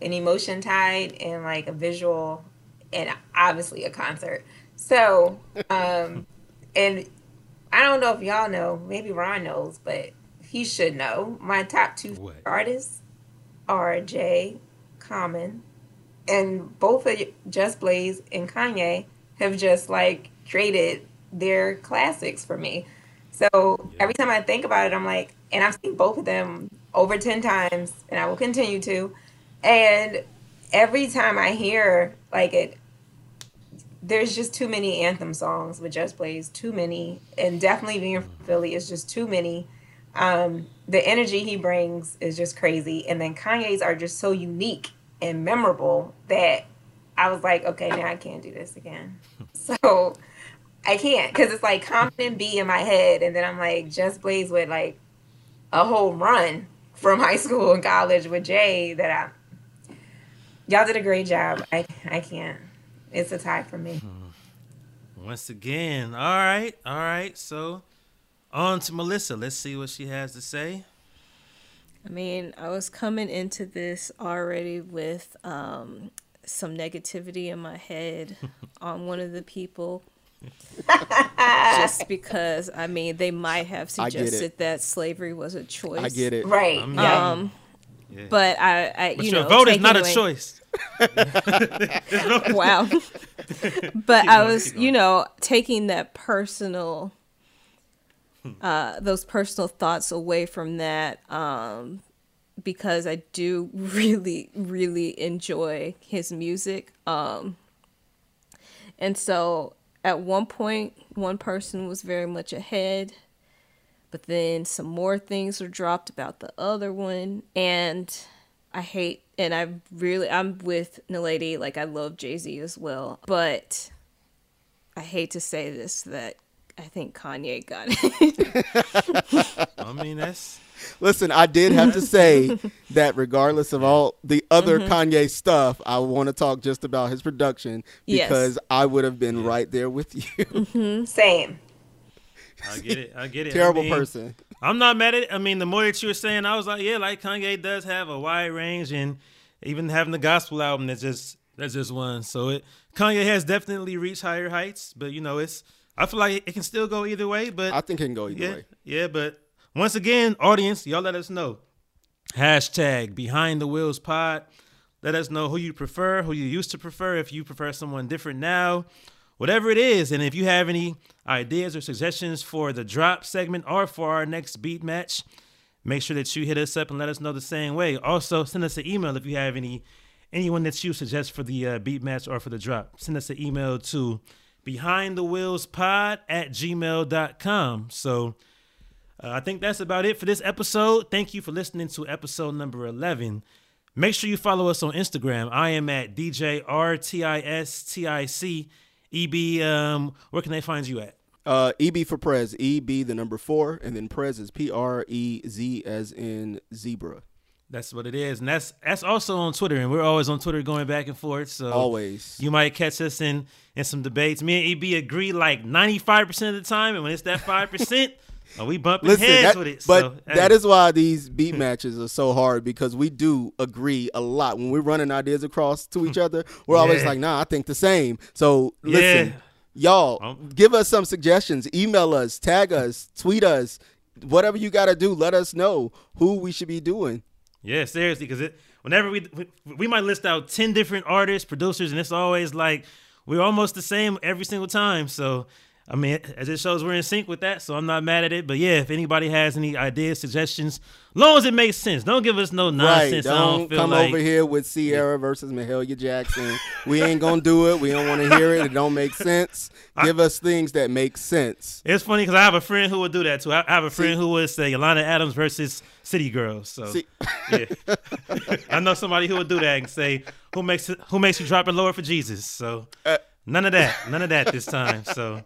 an emotion tied and like a visual and obviously a concert. So, um, and I don't know if y'all know, maybe Ron knows, but he should know. My top two what? artists are Jay Common, and both of Just Blaze and Kanye have just like created their classics for me. So every time I think about it, I'm like, and I've seen both of them over 10 times, and I will continue to. And every time I hear like it, there's just too many anthem songs with Just Blaze, too many, and definitely being from Philly is just too many. Um, the energy he brings is just crazy, and then Kanye's are just so unique and memorable that I was like, okay, now I can't do this again. So I can't because it's like confident B in my head, and then I'm like, Just Blaze with like a whole run from high school and college with Jay that I y'all did a great job. I I can't. It's a tie for me. Hmm. Once again, all right, all right. So on to Melissa. Let's see what she has to say. I mean, I was coming into this already with um, some negativity in my head on one of the people. Just because I mean they might have suggested that slavery was a choice. I get it. Right. I mean, um yeah. But I, I but you your know, vote is not away, a choice. wow. but I was, you know, taking that personal, uh, those personal thoughts away from that, um, because I do really, really enjoy his music. Um, and so at one point, one person was very much ahead but then some more things were dropped about the other one and i hate and i really i'm with Nalady like i love jay-z as well but i hate to say this that i think kanye got it. I mean that's Listen, I did have to say that regardless of all the other mm-hmm. Kanye stuff, I want to talk just about his production because yes. I would have been right there with you. Mm-hmm. Same. I get it. I get it. Terrible I mean, person. I'm not mad at it. I mean, the more that you were saying, I was like, yeah, like Kanye does have a wide range, and even having the gospel album that's just that's just one. So it Kanye has definitely reached higher heights, but you know, it's I feel like it can still go either way. But I think it can go either yeah, way. Yeah, but once again, audience, y'all let us know. Hashtag behind the wheels pod. Let us know who you prefer, who you used to prefer, if you prefer someone different now, whatever it is. And if you have any ideas or suggestions for the drop segment or for our next beat match, make sure that you hit us up and let us know the same way. Also, send us an email if you have any anyone that you suggest for the uh, beat match or for the drop. Send us an email to behind the wheels pod at gmail.com. So uh, I think that's about it for this episode. Thank you for listening to episode number 11. Make sure you follow us on Instagram. I am at DJRTISTIC. EB, um, where can they find you at? Uh, EB for Prez. EB the number four, and then Prez is P R E Z as in zebra. That's what it is, and that's that's also on Twitter, and we're always on Twitter going back and forth. So always, you might catch us in in some debates. Me and EB agree like ninety five percent of the time, and when it's that five percent. Oh, we bumping Listen, heads that, with it. But so, that hey. is why these beat matches are so hard because we do agree a lot. When we're running ideas across to each other, we're yeah. always like, nah, I think the same. So listen, yeah. y'all, um, give us some suggestions. Email us, tag us, tweet us, whatever you got to do. Let us know who we should be doing. Yeah, seriously, because it whenever we, we we might list out ten different artists, producers, and it's always like we're almost the same every single time. So I mean, as it shows, we're in sync with that, so I'm not mad at it. But yeah, if anybody has any ideas, suggestions, long as it makes sense, don't give us no nonsense. Right. Don't, don't come like... over here with Ciara versus Mahalia Jackson. we ain't gonna do it. We don't want to hear it. It don't make sense. Give I, us things that make sense. It's funny because I have a friend who would do that too. I have a friend See, who would say Yolanda Adams versus City Girls. So yeah, I know somebody who would do that and say who makes who makes you drop it lower for Jesus. So uh, none of that, none of that this time. So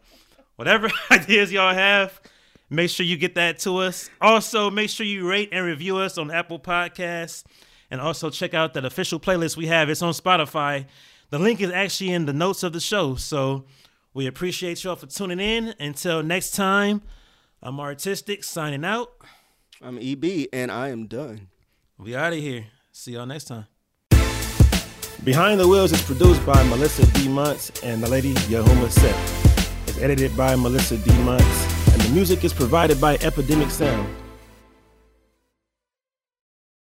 whatever ideas y'all have, make sure you get that to us. Also, make sure you rate and review us on Apple Podcasts. And also check out that official playlist we have. It's on Spotify. The link is actually in the notes of the show. So We appreciate y'all for tuning in. Until next time, I'm R-Tistic signing out. I'm EB, and I am done. We out of here. See y'all next time. Behind the Wheels is produced by Melissa D. Monts and the lady Yahuma Seth. Edited by Melissa D. Monts, and the music is provided by Epidemic Sound.